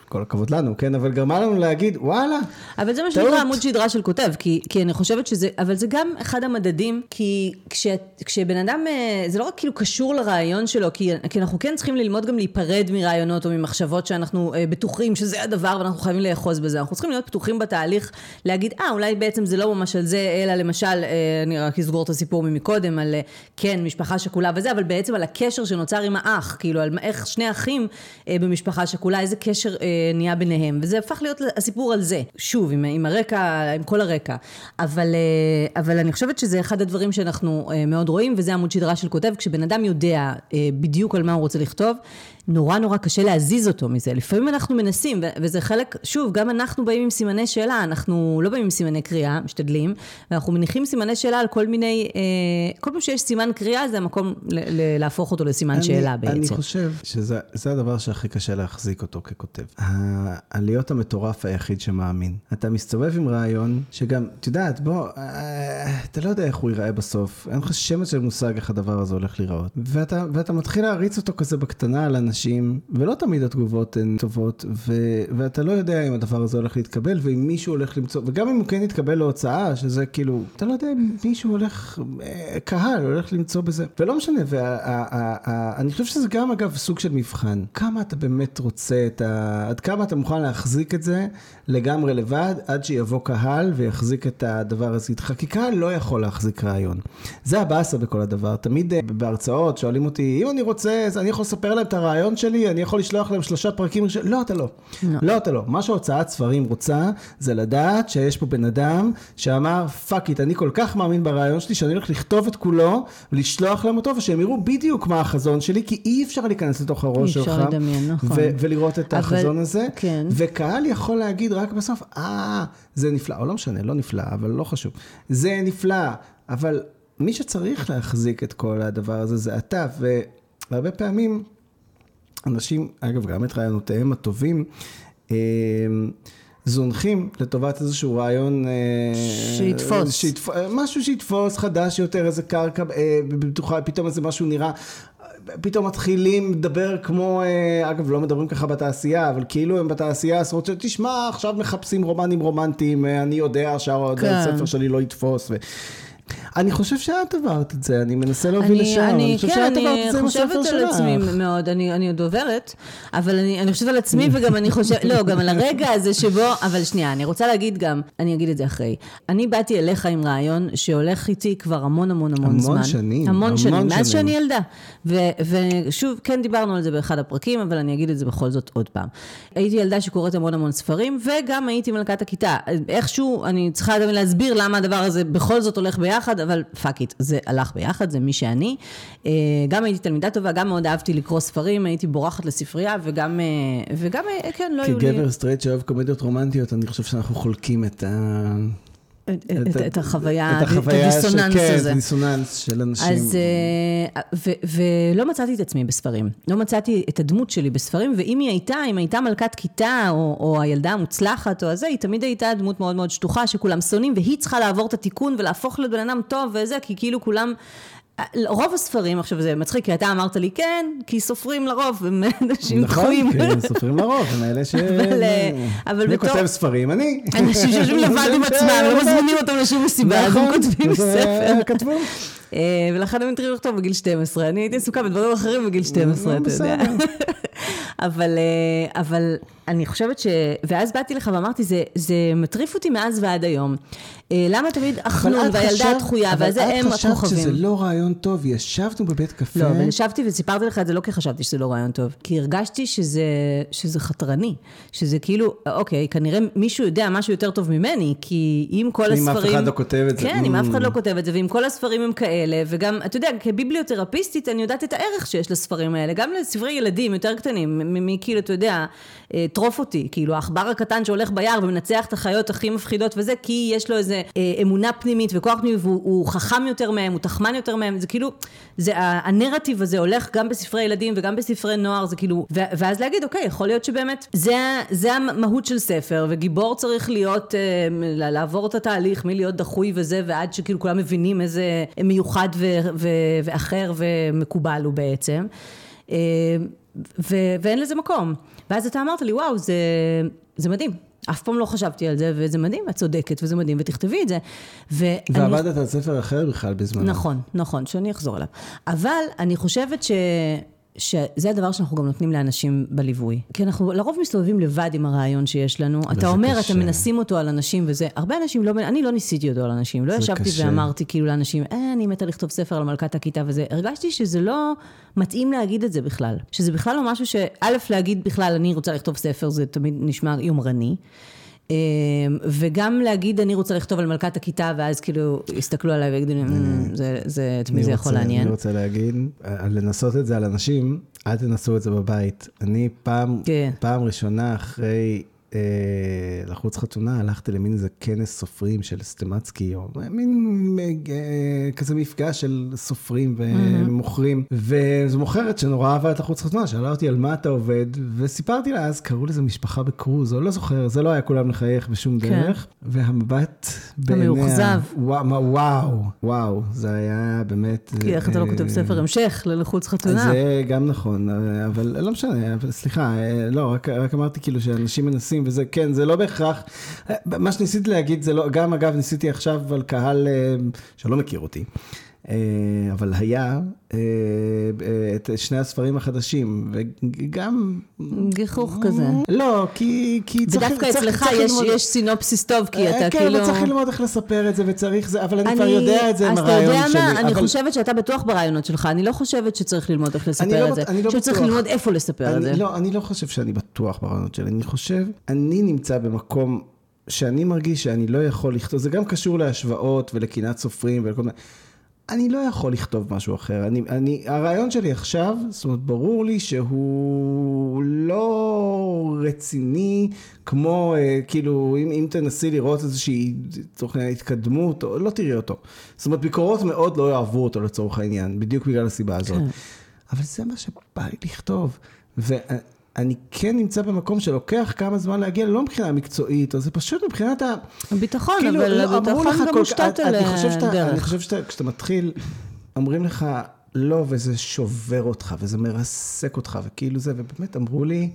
כל הכבוד לנו, כן, אבל גרמה לנו להגיד, וואלה, אבל זה מה שנקרא עמוד שדרה של כותב, כי, אני חושבת שזה, אבל זה גם אחד המדדים, כי כש, כשבן אדם, אה, זה לא רק כאילו קשור לרעיון שלו, כי, כי אנחנו כן צריכים ללמוד גם להיפרד מרעיונות או ממחשבות שאנחנו אה, בטוחים שזה הדבר ואנחנו חייבים לאחוז בזה. אנחנו צריכים להיות פתוחים בתהליך, להגיד, אה, אולי בעצם זה לא ממש על זה, אלא למשל, אה, אני רק אסגור את הסיפור ממקודם, על אה, כן, משפחה שכולה וזה, אבל בעצם על הקשר שנוצר עם האח, כאילו, על איך שני אחים אה, במשפחה שכולה, איזה קשר אה, נהיה ביניהם. וזה הפך להיות הסיפור על זה. שוב, עם, עם הרקע, עם כל הרקע. אבל, אה, אבל אני חושבת שזה אחד הדברים שאנחנו אה, מאוד רואים, וזה עמוד שדרה של כותב, כשבן אדם יודע אה, בדיוק על מה הוא רוצה לכתוב, נורא נורא קשה להזיז אותו מזה. לפעמים אנחנו מנסים, וזה חלק, שוב, גם אנחנו באים עם סימני שאלה, אנחנו לא באים עם סימני קריאה, משתדלים, ואנחנו מניחים סימני שאלה על כל מיני, אה, כל פעם שיש סימן קריאה זה המקום להפוך אותו לסימן אני, שאלה בעצם. אני חושב שזה הדבר שהכי קשה להחזיק אותו ככותב. הלהיות המטורף היחיד שמאמין. אתה מסתובב עם רעיון שגם, את יודעת, בוא, אה, אתה לא יודע איך הוא ייראה בסוף, אין לך שמץ של מושג איך הדבר הזה הולך להיראות. ואתה, ואתה מתחיל להריץ אותו כזה בקטנה על אנשים. ולא תמיד התגובות הן טובות, ו- ואתה לא יודע אם הדבר הזה הולך להתקבל, ואם מישהו הולך למצוא, וגם אם הוא כן יתקבל להוצאה, שזה כאילו, אתה לא יודע אם מישהו הולך, אה, קהל הולך למצוא בזה, ולא משנה, ואני חושב שזה גם אגב סוג של מבחן, כמה אתה באמת רוצה את ה... עד כמה אתה מוכן להחזיק את זה לגמרי לבד, עד שיבוא קהל ויחזיק את הדבר הזה איתך, כי קהל לא יכול להחזיק רעיון. זה הבאסה בכל הדבר, תמיד אה, בהרצאות שואלים אותי, אם אני רוצה, אני יכול לספר להם את הרעיון. הרעיון שלי, אני יכול לשלוח להם שלושה פרקים ראשונים, לא, אתה לא. לא. לא, אתה לא. מה שהוצאת ספרים רוצה, זה לדעת שיש פה בן אדם שאמר, fuck it, אני כל כך מאמין ברעיון שלי, שאני הולך לכתוב את כולו, ולשלוח להם אותו, ושהם יראו בדיוק מה החזון שלי, כי אי אפשר להיכנס לתוך הראש שלך. אי אפשר לדמיין, נכון. ולראות את אבל, החזון הזה. כן. וקהל יכול להגיד רק בסוף, אה, זה נפלא, או לא משנה, לא נפלא, אבל לא חשוב. זה נפלא, אבל מי שצריך להחזיק את כל הדבר הזה זה אתה, והרבה פעמים אנשים, אגב, גם את רעיונותיהם הטובים, אה, זונחים לטובת איזשהו רעיון... אה, שיתפוס. שיתפ... משהו שיתפוס, חדש יותר, איזה קרקע אה, בטוחה, פתאום איזה משהו נראה... פתאום מתחילים לדבר כמו, אגב לא מדברים ככה בתעשייה, אבל כאילו הם בתעשייה עשרות של תשמע עכשיו מחפשים רומנים רומנטיים, אני יודע שהספר כן. שלי לא יתפוס. ו... אני חושב שאת עברת את זה, אני מנסה להוביל לשם, אני, כן. אני חושבת על עצמי מאוד, אני, אני עוד עוברת, אבל אני, אני חושבת על עצמי וגם אני חושבת, לא, גם על הרגע הזה שבו, אבל שנייה, אני רוצה להגיד גם, אני אגיד את זה אחרי. אני באתי אליך עם רעיון שהולך איתי כבר המון המון המון, זמן. המון שנים. המון שנים, מאז שאני ילדה. ו, ושוב, כן דיברנו על זה באחד הפרקים, אבל אני אגיד את זה בכל זאת עוד פעם. הייתי ילדה שקוראת המון המון ספרים, וגם הייתי מלכת הכיתה. איכשהו, אני צריכה גם להסביר למה הדבר הזה בכל זאת הולך ביחד. אבל fuck it, זה הלך ביחד, זה מי שאני. אה, גם הייתי תלמידה טובה, גם מאוד אהבתי לקרוא ספרים, הייתי בורחת לספרייה, וגם, אה, וגם אה, כן, לא היו לי... כגבר סטרייט שאוהב קומדיות רומנטיות, אני חושב שאנחנו חולקים את ה... את, את, את החוויה, את הדיסוננס כן, הזה. כן, דיסוננס של אנשים. אז, ו, ולא מצאתי את עצמי בספרים. לא מצאתי את הדמות שלי בספרים, ואם היא הייתה, אם הייתה מלכת כיתה, או, או הילדה המוצלחת, או הזה, היא תמיד הייתה דמות מאוד מאוד שטוחה, שכולם שונאים, והיא צריכה לעבור את התיקון ולהפוך לבן אדם טוב וזה, כי כאילו כולם... רוב הספרים, עכשיו זה מצחיק, כי אתה אמרת לי, כן, כי סופרים לרוב, הם אנשים דחויים. נכון, כן, סופרים לרוב, הם אלה ש... אבל, אה, אבל מי בתור... כותב ספרים? אני. אנשים שיושבים לבד עם עצמם, לא מזמינים אותם לשום מסיבה, אז הם נכון, כותבים ספר. כתבו. אה, ולכן הם התחילו לכתוב בגיל 12. אני הייתי עסוקה בדברים אחרים בגיל 12, אתה יודע. אבל, אה, אבל אני חושבת ש... ואז באתי לך ואמרתי, זה, זה מטריף אותי מאז ועד היום. אה, למה תמיד החנון והילדה הדחויה, וזה הם אבל את חשבת הכוכבים. שזה לא רעיון טוב, ישבנו בבית קפה. לא, אבל ישבתי וסיפרתי לך את זה לא כי חשבתי שזה לא רעיון טוב, כי הרגשתי שזה, שזה חתרני, שזה כאילו, אוקיי, כנראה מישהו יודע משהו יותר טוב ממני, כי אם כל אם אף הספרים... אחד לא כותב את זה, כן, אם אף אחד mm. לא כותב את זה, ואם כל הספרים הם כאלה, וגם, אתה יודע, כביבליותרפיסטית, אני יודעת את הערך שיש לספרים האלה, גם לספרי ילדים יותר קטנים, מ- מ- כאילו, אתה יודע, אה, טרוף אותי, כאילו, העכבר הקטן שהולך ביער ומנצח את החיות הכי מפחידות וזה, כי יש לו איזה אה, אמונה פנימית וכוח פנימי, והוא הוא חכם יותר מהם, הוא תחמן יותר מהם, זה כאילו, זה, הנרטיב הזה הולך גם בספרי ילדים וגם בספרי נוער, זה כאילו, ו- ואז להגיד, אוקיי, יכול להיות שבאמת, זה, זה המהות של ספר, וגיבור צריך להיות, אה, לעבור את התהליך מלהיות דחוי וזה, ועד שכאילו כולם מבינים איזה מיוחד ו- ו- ואחר ומקובל הוא בעצם. אה, ו- ואין לזה מקום. ואז אתה אמרת לי, וואו, זה, זה מדהים. אף פעם לא חשבתי על זה, וזה מדהים, ואת צודקת, וזה מדהים, ותכתבי את זה. ואני... ועבדת על ספר אחר בכלל בזמנו. נכון, נכון, שאני אחזור אליו. אבל אני חושבת ש... שזה הדבר שאנחנו גם נותנים לאנשים בליווי. כי אנחנו לרוב מסתובבים לבד עם הרעיון שיש לנו. אתה אומר, קשה. אתם מנסים אותו על אנשים וזה. הרבה אנשים לא... אני לא ניסיתי אותו על אנשים. לא ישבתי קשה. ואמרתי כאילו לאנשים, אה, אני מתה לכתוב ספר על מלכת הכיתה וזה. הרגשתי שזה לא מתאים להגיד את זה בכלל. שזה בכלל לא משהו ש... א', להגיד בכלל, אני רוצה לכתוב ספר, זה תמיד נשמע יומרני. אה, וגם להגיד, אני רוצה לכתוב על מלכת הכיתה, ואז כאילו יסתכלו עליי ויגידו לי, "מ, זה, את מי זה יכול לעניין? אני רוצה להגיד, אה, לנסות את זה על אנשים, אל תנסו את זה בבית. אני פעם, כן. פעם ראשונה אחרי לחוץ חתונה, הלכתי למין איזה כנס סופרים של סטמצקי, או מין אה, כזה מפגש של סופרים ומוכרים. וזו מוכרת שנורא אהבה את לחוץ חתונה, שאלה אותי על מה אתה עובד, וסיפרתי לה אז, קראו לזה משפחה בקרוז, או לא זוכר, זה לא היה כולם לחייך בשום כן. דרך. והמבט בעיניה, המאוכזב. וואו, וואו, וואו, זה היה באמת... כי איך אתה לא אה, כותב ספר המשך ללחוץ חתונה? זה גם נכון, אבל לא משנה, אבל סליחה, אה, לא, רק, רק אמרתי כאילו שאנשים מנסים וזה, כן, זה לא בהכרח, מה שניסיתי להגיד זה לא, גם אגב ניסיתי עכשיו על קהל אה, שלא מכיר אותי. אה, אבל היה אה, אה, את שני הספרים החדשים, וגם... גיחוך כזה. לא, כי, כי צריך... ודווקא צריך- אצלך יש, ללמוד- יש סינופסיס טוב, כי אתה כן, כאילו... אבל צריך ללמוד איך לספר את זה, וצריך זה, אבל אני כבר יודע את זה עם אז אתה הרעיון יודע שלי. מה, אני אבל- חושבת שאתה בטוח ברעיונות שלך, אני לא חושבת שצריך ללמוד איך אני לספר לא את בט- זה. אני לא שצריך בטוח. ללמוד איפה לספר את זה. אני לא, אני לא חושב שאני בטוח ברעיונות שלי, אני חושב, אני נמצא במקום שאני מרגיש שאני לא יכול לכתוב, זה גם קשור להשוואות ולקנאת סופרים ולכל מיני, אני לא יכול לכתוב משהו אחר, אני, אני, הרעיון שלי עכשיו, זאת אומרת, ברור לי שהוא לא רציני, כמו, אה, כאילו, אם, אם תנסי לראות איזושהי העניין התקדמות, לא תראי אותו. זאת אומרת, ביקורות מאוד לא יאהבו אותו לצורך העניין, בדיוק בגלל הסיבה הזאת. כן. אבל זה מה שבא לי לכתוב. ואני כן נמצא במקום שלוקח כמה זמן להגיע, לא מבחינה מקצועית, או זה פשוט מבחינת ה... הביטחון, כאילו, אבל לא, הביטחון גם מושתת על אני חושב שאתה- אני. חושב שאתה, כשאתה מתחיל, אומרים לך לא, וזה שובר אותך, וזה מרסק אותך, וכאילו זה, ובאמת אמרו לי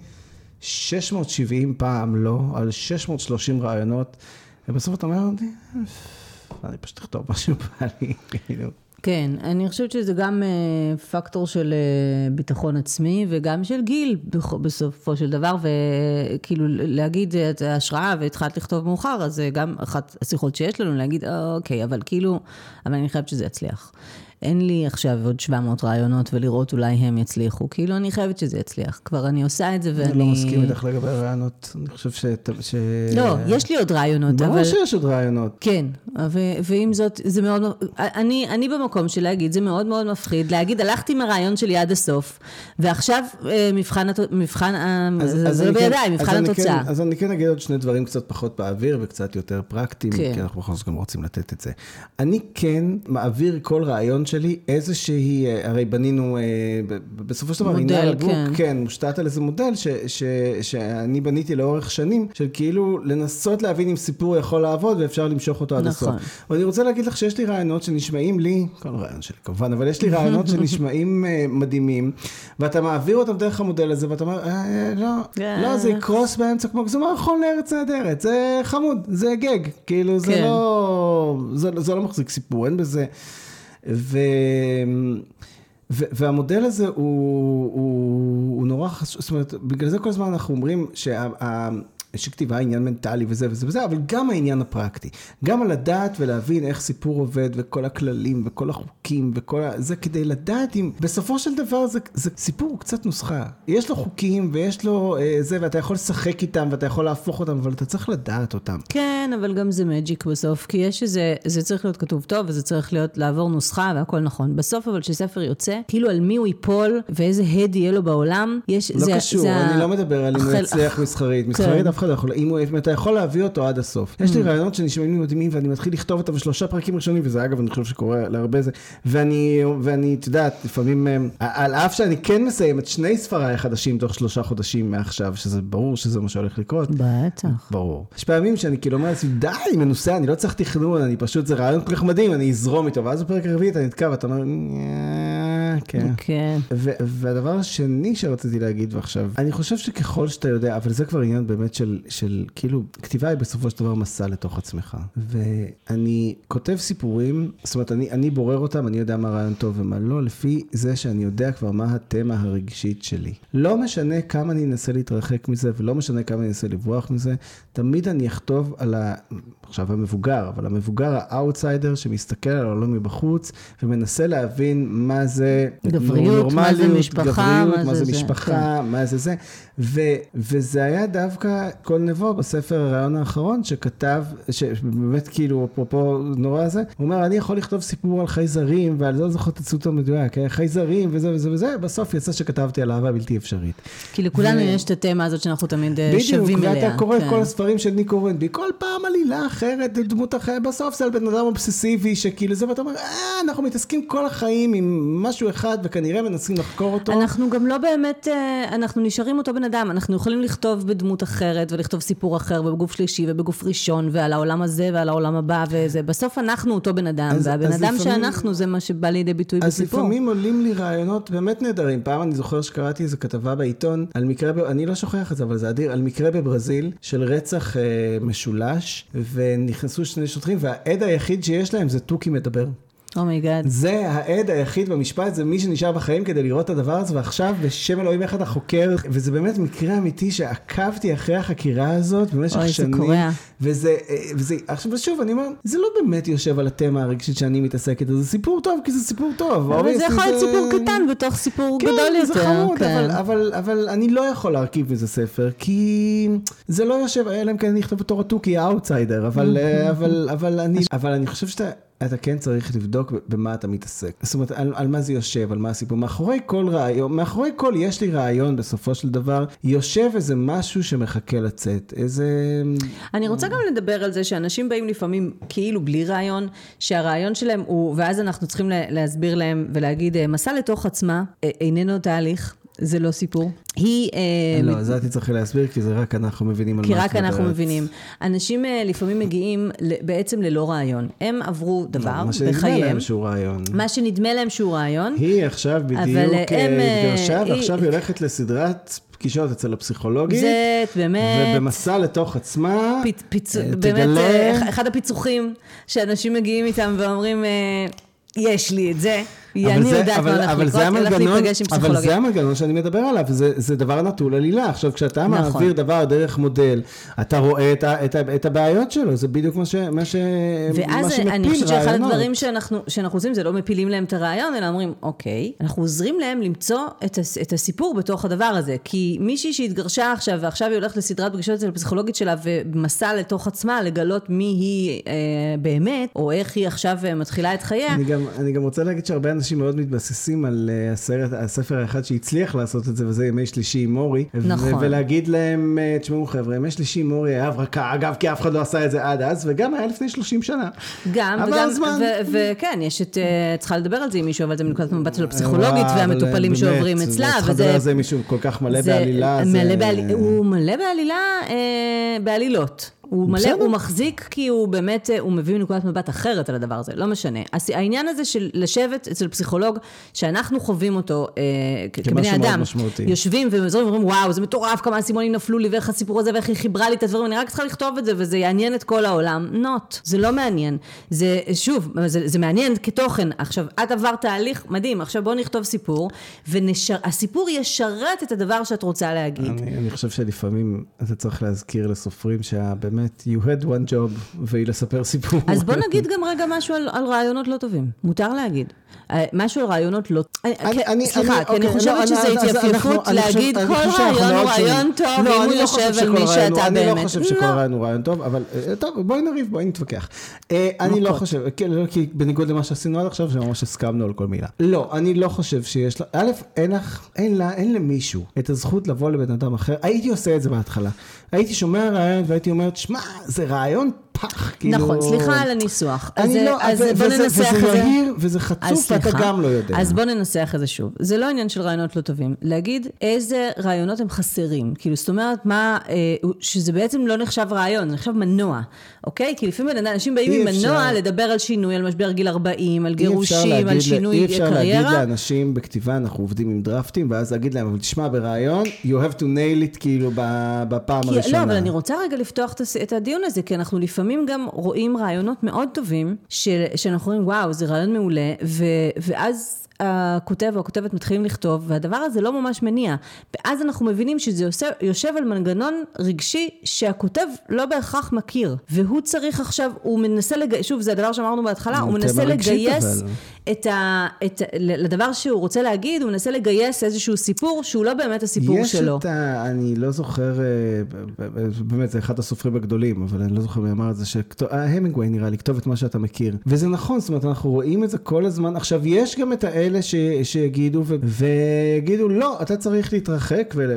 670 פעם לא, על 630 רעיונות, ובסוף אתה אומר, אני פשוט אכתוב מה שבא לי, כאילו. כן, אני חושבת שזה גם אה, פקטור של אה, ביטחון עצמי וגם של גיל בסופו של דבר, וכאילו להגיד את ההשראה והתחלת לכתוב מאוחר, אז זה גם אחת השיחות שיש לנו, להגיד, אוקיי, אבל כאילו, אבל אני חייבת שזה יצליח. אין לי עכשיו עוד 700 רעיונות ולראות אולי הם יצליחו, כאילו אני חייבת שזה יצליח. כבר אני עושה את זה ואני... אני לא מסכים איתך לגבי הרעיונות, אני חושב ש... ש... לא, יש לי עוד רעיונות, אבל... ברור שיש עוד רעיונות. כן, ו- ועם זאת, זה מאוד, אני, אני במקום של להגיד, זה מאוד מאוד מפחיד, להגיד, הלכתי עם הרעיון שלי עד הסוף, ועכשיו אה, מבחן, מבחן, ה- זה זה אני כן- אז מבחן אני התוצאה. כן, אז אני כן אגיד עוד שני דברים קצת פחות באוויר וקצת יותר פרקטיים, כן. כי אנחנו בכל זאת גם רוצים לתת את זה. אני כן מעביר כל רעיון שלי. שלי איזושהי, אה, הרי בנינו, אה, בסופו של דבר, מודל, עניין הבוק, כן. כן, מושתת על איזה מודל ש, ש, שאני בניתי לאורך שנים, של כאילו לנסות להבין אם סיפור יכול לעבוד ואפשר למשוך אותו עד נכון. הסוף. ואני רוצה להגיד לך שיש לי רעיונות שנשמעים לי, כל רעיון שלי כמובן, אבל יש לי רעיונות שנשמעים אה, מדהימים, ואתה מעביר אותם דרך המודל הזה, ואתה אומר, אה, לא, אה. לא, זה יקרוס באמצע כמו, זה מערכון לארץ נהדרת, זה חמוד, זה גג, כאילו זה כן. לא, זה, זה לא מחזיק סיפור, אין בזה. ו... והמודל הזה הוא, הוא, הוא נורא חשוב, זאת אומרת, בגלל זה כל הזמן אנחנו אומרים שה... שכתיבה עניין מנטלי וזה וזה וזה, אבל גם העניין הפרקטי. גם על לדעת ולהבין איך סיפור עובד וכל הכללים וכל החוקים וכל ה... זה כדי לדעת אם בסופו של דבר זה, זה סיפור הוא קצת נוסחה. יש לו חוקים ויש לו אה, זה ואתה יכול לשחק איתם ואתה יכול להפוך אותם, אבל אתה צריך לדעת אותם. כן, אבל גם זה מג'יק בסוף, כי יש איזה, זה צריך להיות כתוב טוב, וזה צריך להיות לעבור נוסחה, והכל נכון. בסוף אבל כשספר יוצא, כאילו על מי הוא ייפול, ואיזה הד יהיה לו בעולם, יש... לא זה, קשור, זה אני ה- לא מדבר על אם הוא יצליח מסחרית. מסחרית אף אחד לא יכול, אם הוא- אם אתה יכול להביא אותו עד הסוף. יש לי רעיונות שנשמעים לי מדהימים ואני מתחיל לכתוב אותם בשלושה פרקים ראשונים, וזה אגב, אני חושב שקורה להרבה זה. ואני, ואני, את יודעת, לפעמים, אה, על אף שאני כן מסיים את שני ספריי החדשים תוך שלושה חודשים מעכשיו, שזה ברור שזה מה שהולך לקרות. בטח. ברור. יש פעמים שאני כאילו אומר לעצמי, די, מנוסה, אני לא צריך תכנון, אני פשוט, זה רעיון כל כך מדהים, אני אזרום איתו, ואז בפרק הרביעי אתה נתקע ואתה אומר, "נה, כן. כן. והדבר השני שרציתי להגיד ועכשיו, אני חושב שככל שאתה יודע, אבל זה כבר עניין באמת של, של כאילו, כתיבה היא בסופו של דבר מסע לתוך עצמך. ואני כותב סיפורים, זאת אומרת, אני, אני בורר אותם, אני יודע מה רעיון טוב ומה לא, לפי זה שאני יודע כבר מה התמה הרגשית שלי. לא משנה כמה אני אנסה להתרחק מזה, ולא משנה כמה אני אנסה לברוח מזה, תמיד אני אכתוב על ה... עכשיו המבוגר, אבל המבוגר האאוטסיידר שמסתכל על העולם מבחוץ, ומנסה להבין מה זה גבריות, מה זה נורמליות, משפחה, גבריות, מה מה זה זה זה, משפחה, מה זה זה. ו, וזה היה דווקא כל נבו בספר הרעיון האחרון שכתב, שבאמת כאילו, אפרופו נורא זה, הוא אומר, אני יכול לכתוב סיפור על חייזרים, ועל זה לא זוכר את הציטוט המדויק, אה, חייזרים וזה וזה וזה, בסוף יצא שכתבתי על אהבה בלתי אפשרית. כי לכולנו ו- יש את התמה הזאת שאנחנו תמיד אה, בדיוק, שווים אליה. ואתה קורא את כן. כל הספרים של ניקו רנבי, כל פעם עלילה אחרת, דמות אחרת, בסוף זה על בן אדם אובססיבי שכאילו זה, ואתה אומר, אה, אנחנו מתעסקים כל החיים עם משהו אחד, וכנראה מנסים לחקור אותו. אנחנו גם לא באמת, אה, אנחנו נשארים אותו בן אדם, אנחנו יכולים לכתוב בדמות אחרת, ולכתוב סיפור אחר, ובגוף שלישי, ובגוף ראשון, ועל העולם הזה, ועל העולם הבא, וזה, בסוף אנחנו אותו בן אדם, אז- והבן אז אדם לפעמים- שאנחנו זה מה שבא לידי ביטוי אז בסיפור. לפעמים עולים לי רעיונות באמת נהדרים. פעם אני זוכר שקראתי איזו כתבה בעיתון על מקרה, ב... אני לא שוכח את זה, אבל זה אדיר, על מקרה בברזיל של רצח אה, משולש, ונכנסו שני שוטרים, והעד היחיד שיש להם זה תוכי מדבר. oh my god. זה העד היחיד במשפט, זה מי שנשאר בחיים כדי לראות את הדבר הזה, ועכשיו בשם אלוהים איך אתה חוקר, וזה באמת מקרה אמיתי שעקבתי אחרי החקירה הזאת במשך אוי, זה שנים. קורע. וזה, אה, וזה, עכשיו שוב, אני אומר, זה לא באמת יושב על התמה הרגשית שאני מתעסקת, זה סיפור טוב, כי זה סיפור טוב. אבל זה יכול להיות סיפור קטן בתוך סיפור כן, גדול יותר. זה חמוד, כן. אבל, אבל, אבל אני לא יכול להרכיב מזה ספר, כי זה לא יושב, אלא אם כן אני אכתוב בתור התוכי האאוטסיידר, אבל, אה, אבל, אבל, אני, אבל אני חושב שאתה... אתה כן צריך לבדוק במה אתה מתעסק. זאת אומרת, על, על מה זה יושב, על מה הסיפור. מאחורי כל רעיון, מאחורי כל יש לי רעיון בסופו של דבר, יושב איזה משהו שמחכה לצאת. איזה... אני רוצה גם לדבר על זה שאנשים באים לפעמים כאילו בלי רעיון, שהרעיון שלהם הוא, ואז אנחנו צריכים לה- להסביר להם ולהגיד, אה, מסע לתוך עצמה אה, איננו תהליך, זה לא סיפור. היא... אה, לא, זה הייתי צריך להסביר, כי זה רק אנחנו מבינים על כי מה רק את אנחנו מדברת. מבינים. אנשים אה, לפעמים מגיעים בעצם ללא רעיון. הם עברו דבר לא, מה שנדמה בחייהם, להם שהוא רעיון. מה שנדמה להם שהוא רעיון. היא עכשיו בדיוק אה, התגרשה, ועכשיו היא הולכת לסדרת פגישות אצל הפסיכולוגית. זה באמת... ובמסע לתוך עצמה, פיצ, פיצ... באמת, תגלה- אה, אחד הפיצוחים שאנשים מגיעים איתם ואומרים, יש לי את זה, אני זה- יודעת אבל- מה הולך אבל לקרות, הולך להיפגש עם אבל פסיכולוגיה. זה המנגנון שאני מדבר עליו, זה, זה דבר נטול עלילה. עכשיו, כשאתה נכון. מעביר דבר דרך מודל, אתה רואה את, ה, את, ה, את הבעיות שלו, זה בדיוק מה, ש, מה, ש, מה ואז שמפיל אני חושבת שאחד רעיונות. הדברים שאנחנו, שאנחנו עושים זה לא מפילים להם את הרעיון, אלא אומרים, אוקיי, אנחנו עוזרים להם למצוא את, הס, את הסיפור בתוך הדבר הזה. כי מישהי שהתגרשה עכשיו, ועכשיו היא הולכת לסדרת פגישות אצל הפסיכולוגית שלה, ומסע לתוך עצמה לגלות מי היא אה, באמת, או איך היא עכשיו מתחילה את חייה, אני גם, אני גם רוצה להגיד שהרבה אנשים אנשים מאוד מתבססים על אה, הסרט, הספר האחד שהצליח לעשות את זה, וזה ימי שלישי עם מורי. נכון. ו- ולהגיד להם, אה, תשמעו חבר'ה, ימי שלישי עם מורי היה הברקה, אגב, כי אף אחד לא עשה את זה עד אז, וגם היה לפני 30 שנה. גם, וגם, וכן, יש את, אה, צריכה לדבר על זה עם מישהו, אבל זה מנקודת מבט של הפסיכולוגית והמטופלים שעוברים אצלה, צריך לדבר על זה מישהו כל כך מלא זה בעלילה. הוא מלא בעלילה, בעלילות. הוא מלא, בסדר. הוא מחזיק כי הוא באמת, אה, הוא מביא מנקודת מבט אחרת על הדבר הזה, לא משנה. אז העניין הזה של לשבת אצל פסיכולוג, שאנחנו חווים אותו אה, כבני אדם. יושבים ומזורים ואומרים, וואו, זה מטורף, כמה אסימונים נפלו לי, ואיך הסיפור הזה, ואיך היא חיברה לי את הדברים, אני רק צריכה לכתוב את זה, וזה יעניין את כל העולם. נוט, זה לא מעניין. זה, שוב, זה, זה מעניין כתוכן. עכשיו, את עברת תהליך מדהים, עכשיו בואו נכתוב סיפור, והסיפור ישרת את הדבר שאת רוצה להגיד. אני, אני חושב שלפעמים אתה צריך להזכיר לסופרים שבאמת, you had one job, והיא לספר סיפור. אז בוא נגיד גם רגע משהו על, על רעיונות לא טובים. מותר להגיד. אה, משהו על רעיונות לא... אני- אני, אני- סליחה, אני- כי אני אוקיי, חושבת לא, שזה התייפייפות אני חושב- להגיד אני כל רעיון הוא שונים. רעיון טוב, לא, אם הוא אני לא יושב על מי שאתה באמת. אני לא חושב שכל לא. רעיון הוא רעיון טוב, אבל אה, טוב, בואי נריב, בואי נתווכח. אה, אני לא מכות. חושב, כן, לא, כי בניגוד למה שעשינו עד עכשיו, שממש הסכמנו על כל מילה. לא, אני לא חושב שיש לה, א', אין לך, אין לה, אין למישהו את הזכות לבוא לבן אדם אחר. הייתי עושה את זה בהתחלה. הייתי שומע רעיון והייתי אומר, שמע, זה רעיון פח, כאילו... נכון, סליחה על הניסוח. אז, לא, אז ו- בוא וזה- ננסח את וזה זה. יהיר, וזה חצוף, ואתה. גם לא יודע. אז בוא ננסח את זה שוב. זה לא עניין של רעיונות לא טובים. להגיד איזה רעיונות הם חסרים. כאילו, זאת אומרת, מה, אה, שזה בעצם לא נחשב רעיון, זה נחשב מנוע, אוקיי? כי לפעמים אנשים באים אי עם אפשר. מנוע לדבר על שינוי, על משבר גיל 40, על גירושים, על שינוי אי אפשר להגיד קריירה. לאנשים בכתיבה, אנחנו עובדים עם דרפטים, ואז להגיד להם, אבל תשמע, ברעיון, you have to nail it כאילו בפעם כי, הראשונה. לא, אבל אני רוצה רגע לפתוח את הדיון הזה, כי אנחנו לפעמים גם רואים רעיונות מאוד טובים, של, שאנחנו אומרים, וואו, זה רעיון מעולה, ו, ואז הכותב או הכותבת מתחילים לכתוב, והדבר הזה לא ממש מניע. ואז אנחנו מבינים שזה יושב, יושב על מנגנון רגשי שהכותב לא בהכרח מכיר. והוא צריך עכשיו, הוא מנסה לגייס, שוב, זה הדבר שאמרנו בהתחלה, הוא מנסה רגשית, לגייס אבל. את ה, את, לדבר שהוא רוצה להגיד, הוא מנסה לגייס איזשהו סיפור שהוא לא באמת הסיפור יש שלו. את ה... אני לא זוכר, אה, באמת, זה אחד הסופרים הגדולים, אבל אני לא זוכר מי אמר את זה, שהמינגווי נראה לי, כתוב את מה שאתה מכיר. וזה נכון, זאת אומרת, אנחנו רואים את זה כל הזמן. עכשיו, יש גם את האלה ש, שיגידו, ו, ויגידו, לא, אתה צריך להתרחק ול,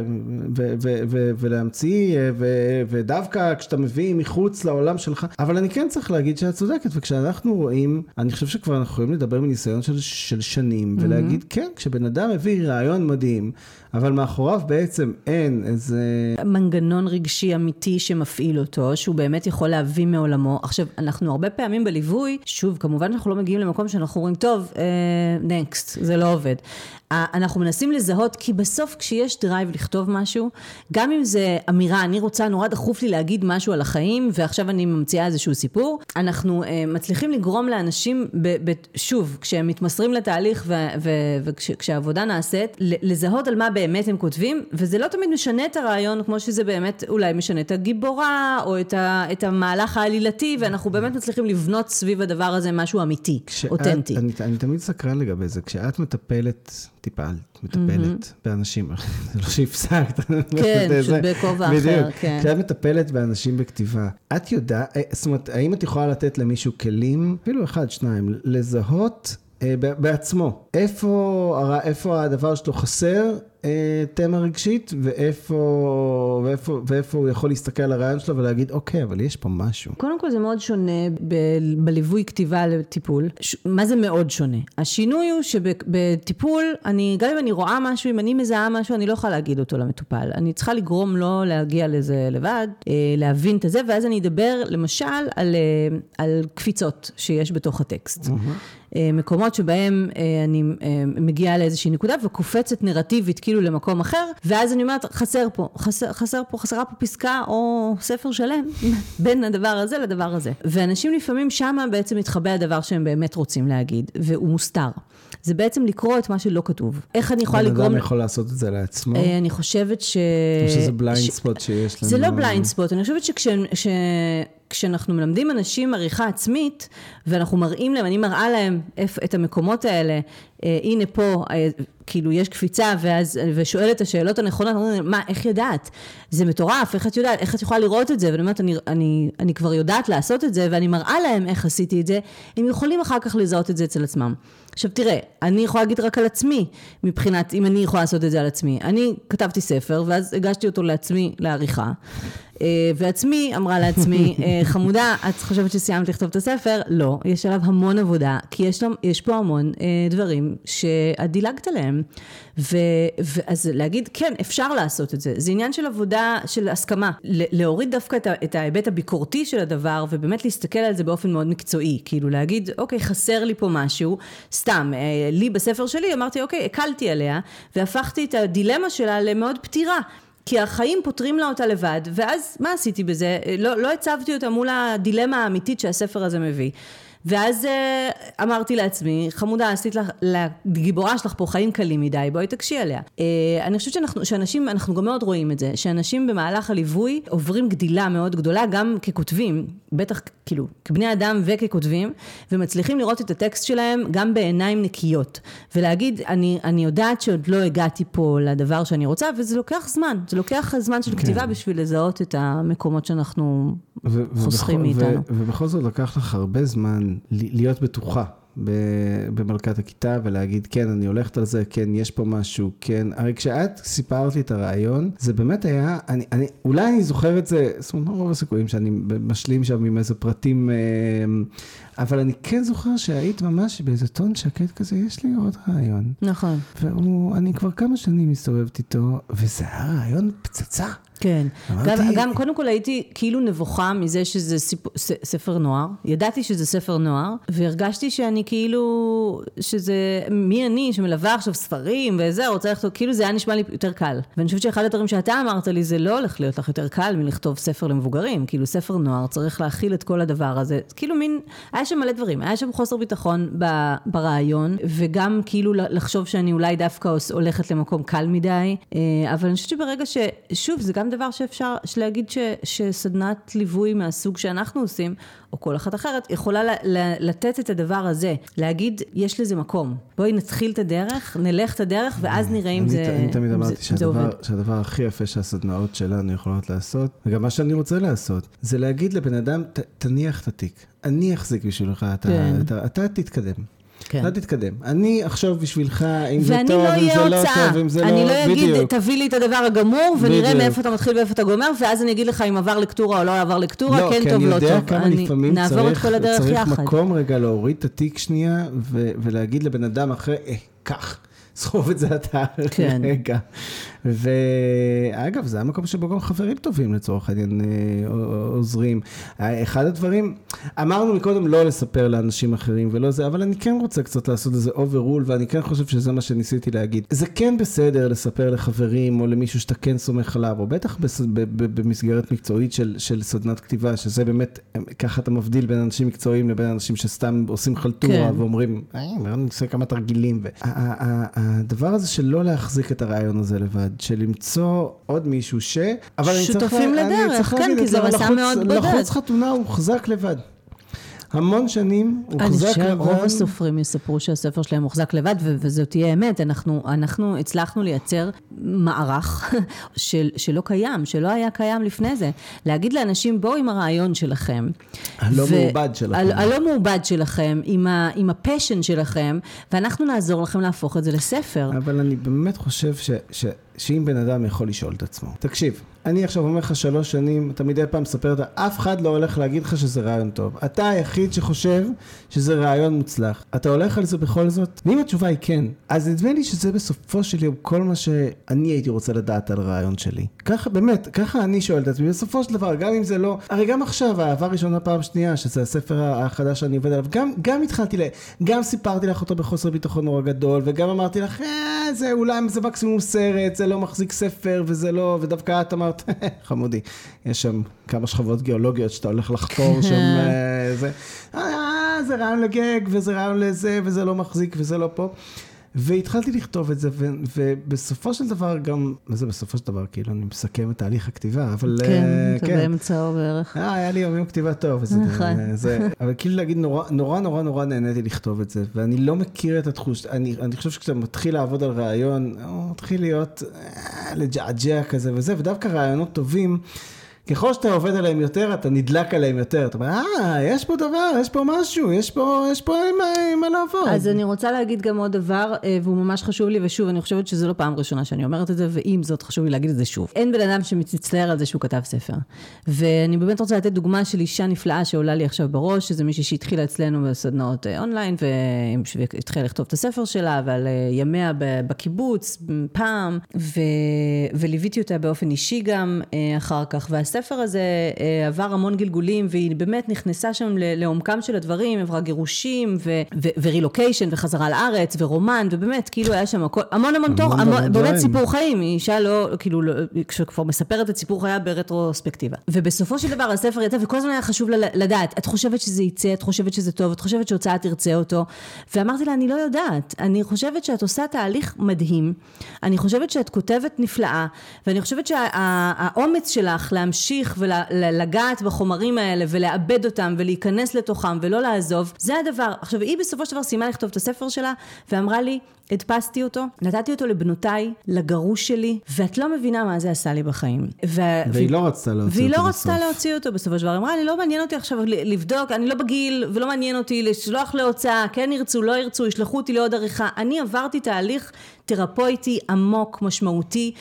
ו, ו, ו, ולהמציא, אה, ו, ודווקא כשאתה מביא מחוץ לעולם שלך. אבל אני כן צריך להגיד שאת צודקת, וכשאנחנו רואים, אני חושב שכבר אנחנו יכולים לדבר מניסיון של, של שנים, ולהגיד, כן, כשבן אדם מביא רעיון מדהים, אבל מאחוריו בעצם אין איזה... מנגנון רגשי אמיתי שמפעיל אותו, שהוא באמת יכול להביא מעולמו. עכשיו, אנחנו הרבה פעמים בליווי, שוב, כמובן שאנחנו לא מגיעים למקום שאנחנו אומרים, טוב, next, זה לא עובד. אה, אנחנו מנסים לזהות, כי בסוף כשיש drive לכתוב משהו, גם אם זה אמירה, אני רוצה, נורא דחוף לי להגיד משהו על החיים, ועכשיו אני ממציאה איזשהו סיפור, אנחנו אה, מצליחים לגרום לאנשים, ב, ב, שוב, כשהם מתמסרים לתהליך וכשהעבודה נעשית, ל- לזהות על מה באמת הם כותבים, וזה לא תמיד משנה את הרעיון, כמו שזה באמת אולי משנה את הגיבורה, או את, ה, את המהלך העלילתי, ואנחנו באמת מצליחים לבנות סביב הדבר הזה משהו אמיתי, כשאת- אותנטי. אני, אני תמיד סקרן לגבי זה, כשאת מטפלת, טיפלת, מטפלת באנשים, זה לא שהפסקת. כן, זה- פשוט בכובע אחר, בדיוק. כן. כשאת מטפלת באנשים בכתיבה, את יודעת, אה, זאת אומרת, האם את יכולה לתת למישהו כלים, אפילו אחד, שניים, לזהות בעצמו, איפה, איפה הדבר שלו חסר אה, תמה רגשית, ואיפה, ואיפה, ואיפה הוא יכול להסתכל על הרעיון שלו ולהגיד, אוקיי, אבל יש פה משהו. קודם כל זה מאוד שונה ב- בליווי כתיבה לטיפול. ש- מה זה מאוד שונה? השינוי הוא שבטיפול, אני, גם אם אני רואה משהו, אם אני מזהה משהו, אני לא יכולה להגיד אותו למטופל. אני צריכה לגרום לו להגיע לזה לבד, אה, להבין את זה, ואז אני אדבר למשל על, אה, על קפיצות שיש בתוך הטקסט. אה, מקומות שבהם אה, אני אה, מגיעה לאיזושהי נקודה וקופצת נרטיבית כאילו למקום אחר, ואז אני אומרת, חסר פה, חסר, חסר פה, חסרה פה פסקה או ספר שלם בין הדבר הזה לדבר הזה. ואנשים לפעמים שמה בעצם מתחבא הדבר שהם באמת רוצים להגיד, והוא מוסתר. זה בעצם לקרוא את מה שלא כתוב. איך אני יכולה בן לגרום... אדם יכול לעשות את זה לעצמו, אה, אני חושבת ש... או שזה blind ש- spot שיש לנו. זה לא blind spot, אני חושבת כשאנחנו מלמדים אנשים עריכה עצמית, ואנחנו מראים להם, אני מראה להם את המקומות האלה, אה, הנה פה, אה, כאילו יש קפיצה, ואז, ושואלת את השאלות הנכונות, מה, איך ידעת? זה מטורף, איך את יודעת, איך את יכולה לראות את זה? ואני אומרת, אני, אני, אני כבר יודעת לעשות את זה, ואני מראה להם איך עשיתי את זה, הם יכולים אחר כך לזהות את זה אצל עצמם. עכשיו תראה, אני יכולה להגיד רק על עצמי, מבחינת, אם אני יכולה לעשות את זה על עצמי. אני כתבתי ספר, ואז הגשתי אותו לעצמי לעריכה. אה, ועצמי אמרה לעצמי, אה, חמודה, את חושבת שסיימת לכתוב את הספר? לא, יש עליו המון עבודה, כי יש, לו, יש פה המון אה, דברים שאת דילגת עליהם. ואז להגיד, כן, אפשר לעשות את זה. זה עניין של עבודה, של הסכמה. להוריד דווקא את, את ההיבט הביקורתי של הדבר, ובאמת להסתכל על זה באופן מאוד מקצועי. כאילו להגיד, אוקיי, חסר לי פה משהו, סתם, לי בספר שלי אמרתי, אוקיי, הקלתי עליה, והפכתי את הדילמה שלה למאוד פתירה. כי החיים פותרים לה אותה לבד, ואז מה עשיתי בזה? לא, לא הצבתי אותה מול הדילמה האמיתית שהספר הזה מביא. ואז אה, אמרתי לעצמי, חמודה, עשית לך, לגיבורה שלך פה חיים קלים מדי, בואי תקשי עליה. אה, אני חושבת שאנחנו, שאנשים, אנחנו גם מאוד רואים את זה, שאנשים במהלך הליווי עוברים גדילה מאוד גדולה, גם ככותבים, בטח כאילו כבני אדם וככותבים, ומצליחים לראות את הטקסט שלהם גם בעיניים נקיות, ולהגיד, אני, אני יודעת שעוד לא הגעתי פה לדבר שאני רוצה, וזה לוקח זמן, זה לוקח זמן של כן. כתיבה בשביל לזהות את המקומות שאנחנו חוסכים מאיתנו. ובכל זאת לקח לך הרבה זמן להיות בטוחה במלכת הכיתה ולהגיד, כן, אני הולכת על זה, כן, יש פה משהו, כן. הרי כשאת סיפרת לי את הרעיון, זה באמת היה, אני, אני, אולי אני זוכר את זה, זאת אומרת, רוב הסיכויים שאני משלים שם עם איזה פרטים, אה, אבל אני כן זוכר שהיית ממש באיזה טון שקט כזה, יש לי עוד רעיון. נכון. ואני כבר כמה שנים מסתובבת איתו, וזה היה רעיון פצצה. כן. אמרתי... גם, גם קודם כל הייתי כאילו נבוכה מזה שזה סיפ... ס, ספר נוער. ידעתי שזה ספר נוער, והרגשתי שאני כאילו, שזה, מי אני שמלווה עכשיו ספרים וזה, רוצה לכתוב, כאילו זה היה נשמע לי יותר קל. ואני חושבת שאחד הדברים שאתה אמרת לי, זה לא הולך להיות לך יותר קל מלכתוב ספר למבוגרים. כאילו ספר נוער צריך להכיל את כל הדבר הזה. כאילו מין, היה שם מלא דברים. היה שם חוסר ביטחון ב, ברעיון, וגם כאילו לחשוב שאני אולי דווקא הולכת למקום קל מדי. אה, אבל אני חושבת שברגע ש... שוב, זה גם גם דבר שאפשר להגיד ש, שסדנת ליווי מהסוג שאנחנו עושים, או כל אחת אחרת, יכולה ל, ל, לתת את הדבר הזה, להגיד, יש לזה מקום. בואי נתחיל את הדרך, נלך את הדרך, ואז נראה אם זה, אני תמיד אמרתי שהדבר, שהדבר הכי יפה שהסדנאות שלנו יכולות לעשות, וגם מה שאני רוצה לעשות, זה להגיד לבן אדם, ת, תניח את התיק. אני אחזיק בשבילך, אתה, כן. אתה, אתה תתקדם. כן. אתה תתקדם. אני אחשוב בשבילך אם זה טוב, לא אם זה לא טוב, אם זה לא... אני לא אגיד, תביא לי את הדבר הגמור, ונראה מאיפה אתה מתחיל ואיפה אתה גומר, ואז אני אגיד לך אם עבר לקטורה או לא עבר לקטורה, לא, כן טוב, לא טוב. לא, כי אני יודע כמה לפעמים צריך, צריך מקום רגע להוריד את התיק שנייה, ולהגיד לבן אדם אחרי, אה, קח. סחוב את זה אתה כן. רגע. ואגב, זה המקום שבו גם חברים טובים לצורך העניין אה, עוזרים. אחד הדברים, אמרנו מקודם לא לספר לאנשים אחרים ולא זה, אבל אני כן רוצה קצת לעשות איזה overrule, ואני כן חושב שזה מה שניסיתי להגיד. זה כן בסדר לספר לחברים או למישהו שאתה כן סומך עליו, או בטח במסגרת מקצועית של, של סדנת כתיבה, שזה באמת, ככה אתה מבדיל בין אנשים מקצועיים לבין אנשים שסתם עושים חלטורה כן. ואומרים, אה, אני עושה כמה תרגילים. הדבר הזה של לא להחזיק את הרעיון הזה לבד. לבד, של למצוא עוד מישהו ש... אבל שותפים לדרך, אני צריך כן, כי זה מסע מאוד בודד. לחוץ חתונה הוא הוחזק לבד. המון שנים, הוחזק לבד. אני חושב שרוב הסופרים יספרו שהספר שלהם מוחזק לבד, וזאת תהיה אמת. אנחנו, אנחנו הצלחנו לייצר מערך של, שלא קיים, שלא היה קיים לפני זה. להגיד לאנשים, בואו עם הרעיון שלכם. הלא ו- מעובד שלכם. הלא מעובד שלכם, עם, ה, עם הפשן שלכם, ואנחנו נעזור לכם להפוך את זה לספר. אבל אני באמת חושב ש... ש... שאם בן אדם יכול לשאול את עצמו, תקשיב, אני עכשיו אומר לך שלוש שנים, אתה מדי פעם מספר את זה, אף אחד לא הולך להגיד לך שזה רעיון טוב. אתה היחיד שחושב שזה רעיון מוצלח. אתה הולך על זה בכל זאת? ואם התשובה היא כן, אז נדמה לי שזה בסופו של יום כל מה שאני הייתי רוצה לדעת על רעיון שלי. ככה, באמת, ככה אני שואל את עצמי, בסופו של דבר, גם אם זה לא... הרי גם עכשיו, האהבה הראשונה פעם שנייה, שזה הספר החדש שאני עובד עליו, גם, גם התחלתי ל... גם סיפרתי לך אותו בחוסר ביטחון נורא גדול, וגם אמרתי לך, אה, זה אולי זה מקסימום סרט, זה לא מחזיק ספר, וזה לא... ודווקא את אמרת, חמודי, יש שם כמה שכבות גיאולוגיות שאתה הולך לחפור שם, אה, זה, אה, זה רעיון לגג, וזה רעיון לזה, וזה לא מחזיק, וזה לא פה. והתחלתי לכתוב את זה, ו, ובסופו של דבר גם, מה זה בסופו של דבר? כאילו, אני מסכם את תהליך הכתיבה, אבל... כן, uh, כן. באמצעו בערך. אה, היה לי יומים כתיבה טוב. נכון. זה, אבל כאילו להגיד, נורא, נורא, נורא, נורא נהניתי לכתוב את זה, ואני לא מכיר את התחוש, אני, אני חושב שכשאתה מתחיל לעבוד על רעיון, הוא מתחיל להיות אה, לג'עג'ע כזה וזה, ודווקא רעיונות טובים. ככל שאתה עובד עליהם יותר, אתה נדלק עליהם יותר. אתה אומר, אה, יש פה דבר, יש פה משהו, יש פה, יש פה עם מה לעבוד. אז אני רוצה להגיד גם עוד דבר, אה, והוא ממש חשוב לי, ושוב, אני חושבת שזו לא פעם ראשונה שאני אומרת את זה, ועם זאת חשוב לי להגיד את זה שוב. אין בן אדם שמצטער על זה שהוא כתב ספר. ואני באמת רוצה לתת דוגמה של אישה נפלאה שעולה לי עכשיו בראש, שזה מישהי שהתחילה אצלנו בסדנאות אה, אונליין, והתחילה לכתוב את הספר שלה, ועל אה, ימיה בקיבוץ, פעם, ו... וליוויתי אותה באופן אישי גם אחר כך, והספר הספר הזה אה, עבר המון גלגולים, והיא באמת נכנסה שם לעומקם של הדברים, עברה גירושים, ורילוקיישן, וחזרה לארץ, ורומן, ובאמת, כאילו היה שם הכל, המון המון תור, באמת סיפור חיים, היא אישה לא, כאילו, לא, כשכבר מספרת את סיפור חייה ברטרוספקטיבה. ובסופו של דבר הספר יצא, וכל הזמן היה חשוב לדעת, את חושבת שזה יצא, את חושבת שזה טוב, את חושבת שהוצאה תרצה אותו, ואמרתי לה, אני לא יודעת, אני חושבת שאת עושה תהליך מדהים, אני חושבת שאת כותבת נפלאה, ואני חושבת שהאומץ שלך להמשיך להמשיך ולגעת בחומרים האלה ולעבד אותם ולהיכנס לתוכם ולא לעזוב, זה הדבר. עכשיו, היא בסופו של דבר סיימה לכתוב את הספר שלה ואמרה לי, הדפסתי אותו, נתתי אותו לבנותיי, לגרוש שלי, ואת לא מבינה מה זה עשה לי בחיים. ו... והיא לא רצתה להוציא אותו והיא לא רצתה להוציא אותו בסופו של דבר. אמרה לי, לא מעניין אותי עכשיו לבדוק, אני לא בגיל, ולא מעניין אותי לשלוח להוצאה, כן ירצו, לא ירצו, ישלחו אותי לעוד עריכה. אני עברתי תהליך תרפויטי עמוק, משמעותי.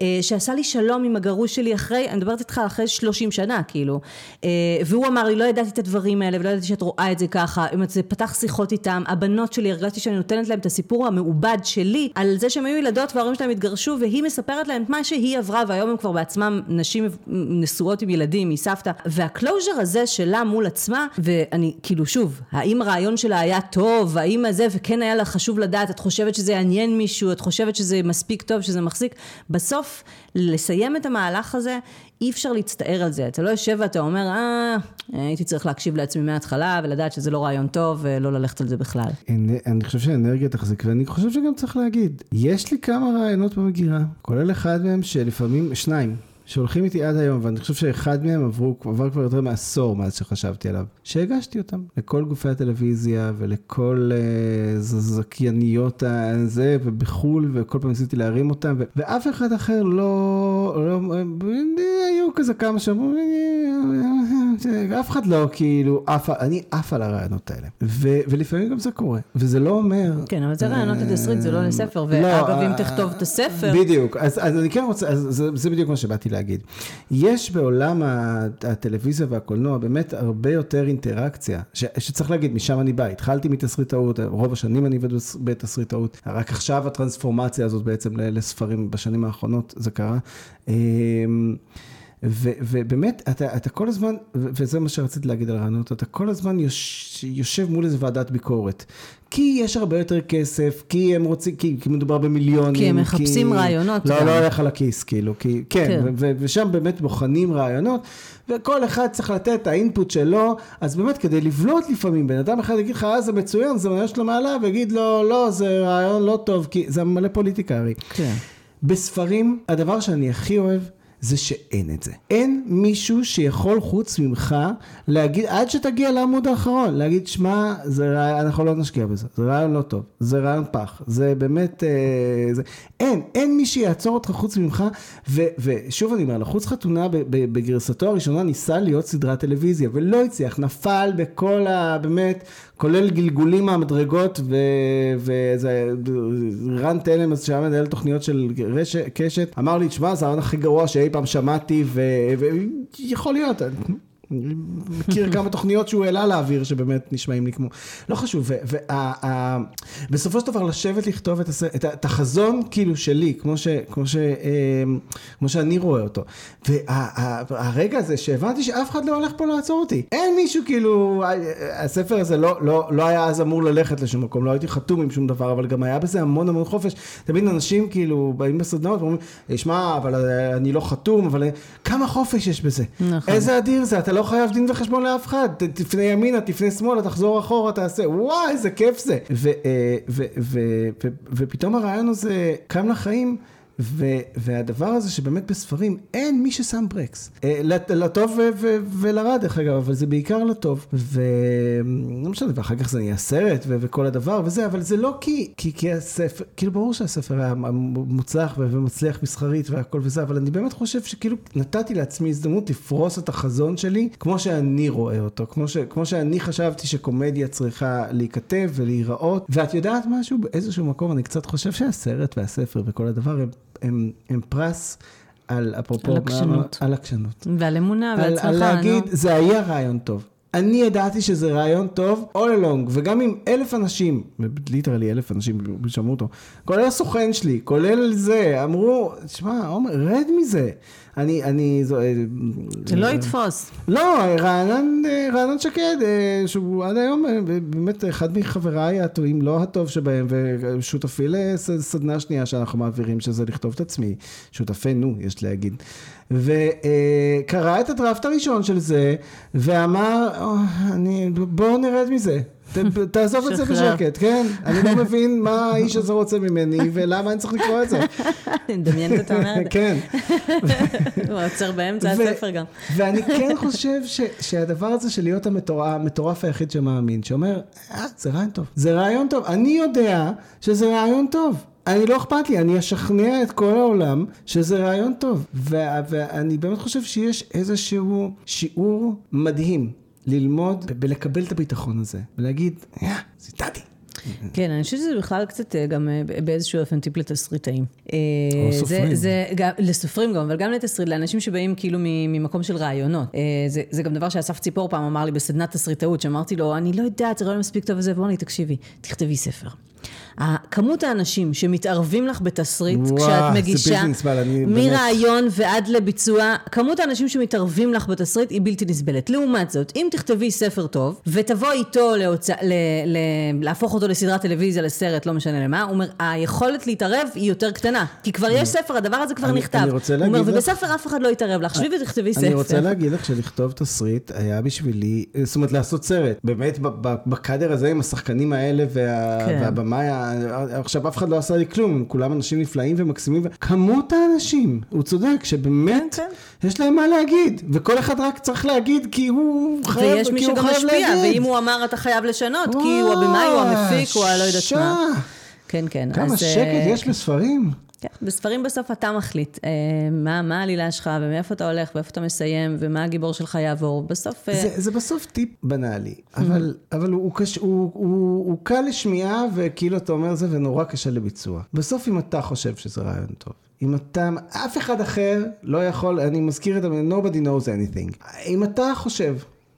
אה, שעשה לי שלום עם הגרוש שלי אחרי, אני מדברת איתך אחרי 30 שנה כאילו, אה, והוא אמר לי לא ידעתי את הדברים האלה ולא ידעתי שאת רואה את זה ככה, זה פתח שיחות איתם, הבנות שלי הרגשתי שאני נותנת להם את הסיפור המעובד שלי על זה שהם היו ילדות וההורים שלהם התגרשו והיא מספרת להם את מה שהיא עברה והיום הם כבר בעצמם נשים נשואות עם ילדים, היא סבתא, והקלוז'ר הזה שלה מול עצמה, ואני כאילו שוב, האם הרעיון שלה היה טוב, האם הזה, וכן היה לה חשוב לדעת, את חושבת שזה יעניין מישהו, את חושבת שזה מספיק טוב, שזה מחזיק, בסוף בסוף, לסיים את המהלך הזה, אי אפשר להצטער על זה. אתה לא יושב ואתה אומר, אה, הייתי צריך להקשיב לעצמי מההתחלה ולדעת שזה לא רעיון טוב ולא ללכת על זה בכלל. אני חושב שהאנרגיה תחזיק, ואני חושב שגם צריך להגיד, יש לי כמה רעיונות במגירה, כולל אחד מהם שלפעמים, שניים. שהולכים איתי עד היום, ואני חושב שאחד מהם עברו, עבר כבר יותר מעשור מאז שחשבתי עליו, שהגשתי אותם לכל גופי הטלוויזיה ולכל uh, זכייניות הזה, ובחו"ל, וכל פעם ניסיתי להרים אותם, ו- ואף אחד אחר לא, לא, היו כזה כמה שאמרו, אף אחד לא כאילו עף, אני עף על הרעיונות האלה. ו- ולפעמים גם זה קורה, וזה לא אומר... כן, אבל זה רעיונות לתסריט, זה לא לספר, לא, ואגב, אם תכתוב את הספר... בדיוק, אז, אז אני כן רוצה, אז זה, זה בדיוק מה שבאתי להגיד. יש בעולם הטלוויזיה והקולנוע באמת הרבה יותר אינטראקציה, ש, שצריך להגיד, משם אני בא, התחלתי מתסריטאות, רוב השנים אני עובד בתסריטאות, רק עכשיו הטרנספורמציה הזאת בעצם לספרים בשנים האחרונות, זה קרה. ו, ובאמת, אתה, אתה כל הזמן, וזה מה שרציתי להגיד על רעיונות, אתה כל הזמן יוש, יושב מול איזה ועדת ביקורת. כי יש הרבה יותר כסף, כי הם רוצים, כי, כי מדובר במיליונים. כי הם מחפשים כי... רעיונות. לא, גם. לא הולך על הכיס, כאילו, כי, כן, כן. ו, ו, ושם באמת בוחנים רעיונות, וכל אחד צריך לתת את האינפוט שלו, אז באמת כדי לבלוט לפעמים, בן אדם אחד יגיד לך, אה, זה מצוין, זה רעיון שלו מעלה, ויגיד לו, לא, זה רעיון לא טוב, כי זה מלא פוליטיקה הרי. כן. בספרים, הדבר שאני הכי אוהב, זה שאין את זה. אין מישהו שיכול חוץ ממך להגיד, עד שתגיע לעמוד האחרון, להגיד, שמע, אנחנו לא נשקיע בזה, זה רעיון לא טוב, זה רעיון פח, זה באמת, אה, זה... אין, אין מי שיעצור אותך חוץ ממך, ו, ושוב אני אומר, לחוץ חתונה בגרסתו הראשונה ניסה להיות סדרת טלוויזיה, ולא הצליח, נפל בכל ה... באמת, כולל גלגולים מהמדרגות, וזה רן תלם, אז שהיה מנהל תוכניות של רשת, קשת, אמר לי, תשמע, זה הרעיון הכי גרוע שאי פעם שמעתי, ויכול להיות. מכיר כמה תוכניות שהוא העלה לאוויר שבאמת נשמעים לי כמו, לא חשוב, ובסופו של דבר לשבת לכתוב את, הסרט, את, את החזון כאילו שלי, כמו, ש, כמו, ש, אמ, כמו שאני רואה אותו, והרגע הזה שהבנתי שאף אחד לא הולך פה לעצור אותי, אין מישהו כאילו, הספר הזה לא, לא, לא היה אז אמור ללכת לשום מקום, לא הייתי חתום עם שום דבר, אבל גם היה בזה המון המון חופש, תמיד אנשים כאילו באים בסדנאות ואומרים, שמע, אבל אני לא חתום, אבל כמה חופש יש בזה, נכון. איזה אדיר זה, אתה לא חייב דין וחשבון לאף אחד. תפנה ימינה, תפנה שמאלה, תחזור אחורה, תעשה, וואי, איזה כיף זה. אה, ופתאום הרעיון הזה קם לחיים. ו, והדבר הזה שבאמת בספרים אין מי ששם ברקס. אה, לט- לטוב ו, ו, ולרע דרך אגב, אבל זה בעיקר לטוב. ולא משנה, ואחר כך זה נהיה סרט ו, וכל הדבר וזה, אבל זה לא כי, כי, כי הספר, כאילו ברור שהספר היה מוצלח ו- ומצליח מסחרית והכל וזה, אבל אני באמת חושב שכאילו נתתי לעצמי הזדמנות לפרוס את החזון שלי כמו שאני רואה אותו, כמו, ש, כמו שאני חשבתי שקומדיה צריכה להיכתב ולהיראות. ואת יודעת משהו? באיזשהו מקום אני קצת חושב שהסרט והספר וכל הדבר הם, הם, הם פרס על, אפרופו, על עקשנות. על עקשנות. ועל אמונה והצלחה, על להגיד, נו. זה היה רעיון טוב. אני ידעתי שזה רעיון טוב all along, וגם עם אלף אנשים, ליטרלי אלף אנשים שמעו אותו, כולל הסוכן שלי, כולל זה, אמרו, שמע, עומר, רד מזה. אני, אני, זו, אה, זה לא יתפוס. לא, רענן, אה, רענן שקד, אה, שהוא עד היום אה, באמת אחד מחבריי הטובים, לא הטוב שבהם, ושותפי לסדנה שנייה שאנחנו מעבירים, שזה לכתוב את עצמי, שותפינו, יש להגיד. וקרא את הדראפט הראשון של זה, ואמר, "אה, אני, בואו נרד מזה. תעזוב את זה. בשקט, כן? אני לא מבין מה האיש הזה רוצה ממני, ולמה אני צריך לקרוא את זה. אני מדמיינת את אומרת. כן. הוא עוצר באמצע הספר גם. ואני כן חושב שהדבר הזה של להיות המטורף, היחיד שמאמין, שאומר, אה, זה רעיון טוב. זה רעיון טוב. אני יודע שזה רעיון טוב. אני לא אכפת לי, אני אשכנע את כל העולם שזה רעיון טוב. ואני באמת חושב שיש איזשהו שיעור מדהים ללמוד בלקבל את הביטחון הזה, ולהגיד, אה, זיתתי. כן, אני חושבת שזה בכלל קצת אה, גם אה, באיזשהו אופן טיפ לתסריטאים. או זה- סופרים. זה גם, לסופרים גם, אבל גם לתסריט, לאנשים שבאים כאילו ממקום של רעיונות. זה, זה גם דבר שאסף ציפור פעם אמר לי בסדנת תסריטאות, שאמרתי לו, אני לא יודעת, זה רעיון מספיק טוב וזה, בואי תקשיבי, תכתבי ספר. כמות האנשים שמתערבים לך בתסריט וואו, כשאת מגישה, מרעיון ועד לביצוע, כמות האנשים שמתערבים לך בתסריט היא בלתי נסבלת. לעומת זאת, אם תכתבי ספר טוב, ותבואי איתו להוצא, ל, ל, להפוך אותו לסדרת טלוויזיה, לסרט, לא משנה למה, הוא אומר, היכולת להתערב היא יותר קטנה. כי כבר יש ספר, הדבר הזה כבר אני- נכתב. אני רוצה הוא אומר, להגיד לך- ובספר אף אחד לא יתערב לך, שבי ותכתבי ספר. אני רוצה להגיד לך שלכתוב תסריט היה בשבילי, זאת אומרת לעשות סרט, באמת בקאדר הזה עם השחקנים האלה וה, כן. והבמאי, עכשיו אף אחד לא עשה לי כלום, כולם אנשים נפלאים ומקסימים, כמות האנשים, הוא צודק, שבאמת כן, יש להם מה להגיד, וכל אחד רק צריך להגיד כי הוא חייב, ויש מי כי הוא שגם חייב משפיע, להגיד. ואם הוא אמר אתה חייב לשנות, כי הוא הבמאי, הוא המפיק, הוא הלא יודעת. מה. כן, כן. כמה אז, שקט אה, יש בספרים. כן, בספרים בסוף אתה מחליט אה, מה, מה העלילה שלך ומאיפה אתה הולך ואיפה אתה מסיים ומה הגיבור שלך יעבור. בסוף... אה, זה, זה בסוף טיפ בנאלי, אבל, אבל הוא, קש, הוא, הוא, הוא קל לשמיעה וכאילו אתה אומר זה ונורא קשה לביצוע. בסוף אם אתה חושב שזה רעיון טוב, אם אתה, אף אחד אחר לא יכול, אני מזכיר את זה, nobody knows anything. אם אתה חושב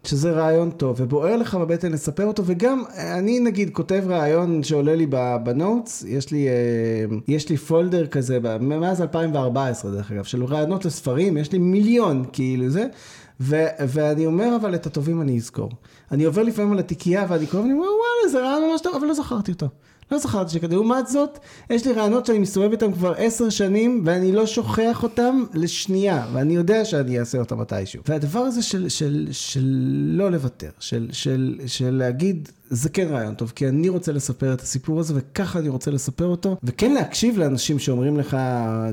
שזה רעיון טוב ובוער לך בבטן לספר אותו וגם אני נגיד כותב רעיון שעולה לי בנוטס יש לי אה, יש לי פולדר כזה מאז 2014 דרך אגב של רעיונות לספרים יש לי מיליון כאילו זה ו- ואני אומר אבל את הטובים אני אזכור. אני עובר לפעמים על התיקייה ואני קורא ואני אומר וואלה זה רעיון ממש טוב אבל לא זכרתי אותו לא זכרתי שכזה. לעומת זאת, יש לי רעיונות שאני מסתובב איתם כבר עשר שנים, ואני לא שוכח אותם לשנייה, ואני יודע שאני אעשה אותם מתישהו. והדבר הזה של, של, של לא לוותר, של, של, של להגיד, זה כן רעיון טוב, כי אני רוצה לספר את הסיפור הזה, וככה אני רוצה לספר אותו, וכן להקשיב לאנשים שאומרים לך,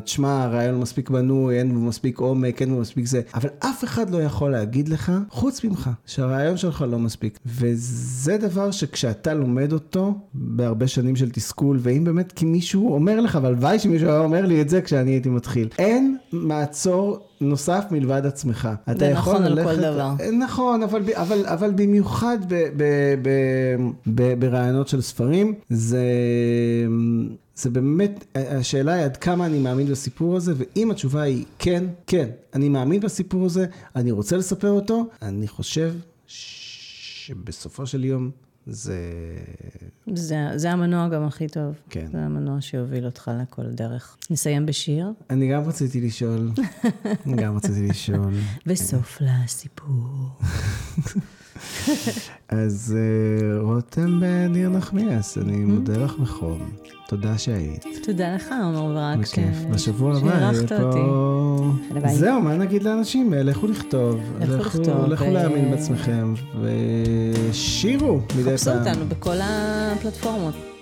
תשמע, הרעיון מספיק בנוי, אין בו מספיק עומק, אין בו מספיק זה, אבל אף אחד לא יכול להגיד לך, חוץ ממך, שהרעיון שלך לא מספיק. וזה דבר שכשאתה לומד אותו, בהרבה שנים של תסכול, ואם באמת כי מישהו אומר לך, והלוואי שמישהו היה אומר לי את זה כשאני הייתי מתחיל, אין מעצור נוסף מלבד עצמך. אתה זה יכול נכון על ללכת... כל דבר. נכון, אבל, אבל, אבל במיוחד ב, ב, ב, ב, ברעיונות של ספרים, זה, זה באמת, השאלה היא עד כמה אני מאמין בסיפור הזה, ואם התשובה היא כן, כן, אני מאמין בסיפור הזה, אני רוצה לספר אותו, אני חושב שבסופו של יום זה... זה, זה המנוע גם הכי טוב. כן. זה המנוע שיוביל אותך לכל דרך. נסיים בשיר, אני גם רציתי לשאול, גם רציתי לשאול. וסוף לסיפור. אז אה, רותם בניר נחמיאס, אני מודה לך בחום. תודה שהיית. תודה לך, עומר ברק. בכיף. בשבוע הבא יהיה. פה... זהו, מה נגיד לאנשים? לכו לכתוב. לכו לכתוב, לכו ו- להאמין בעצמכם. ושירו מדי פעם. חפשו אותנו בכל הפלטפורמות.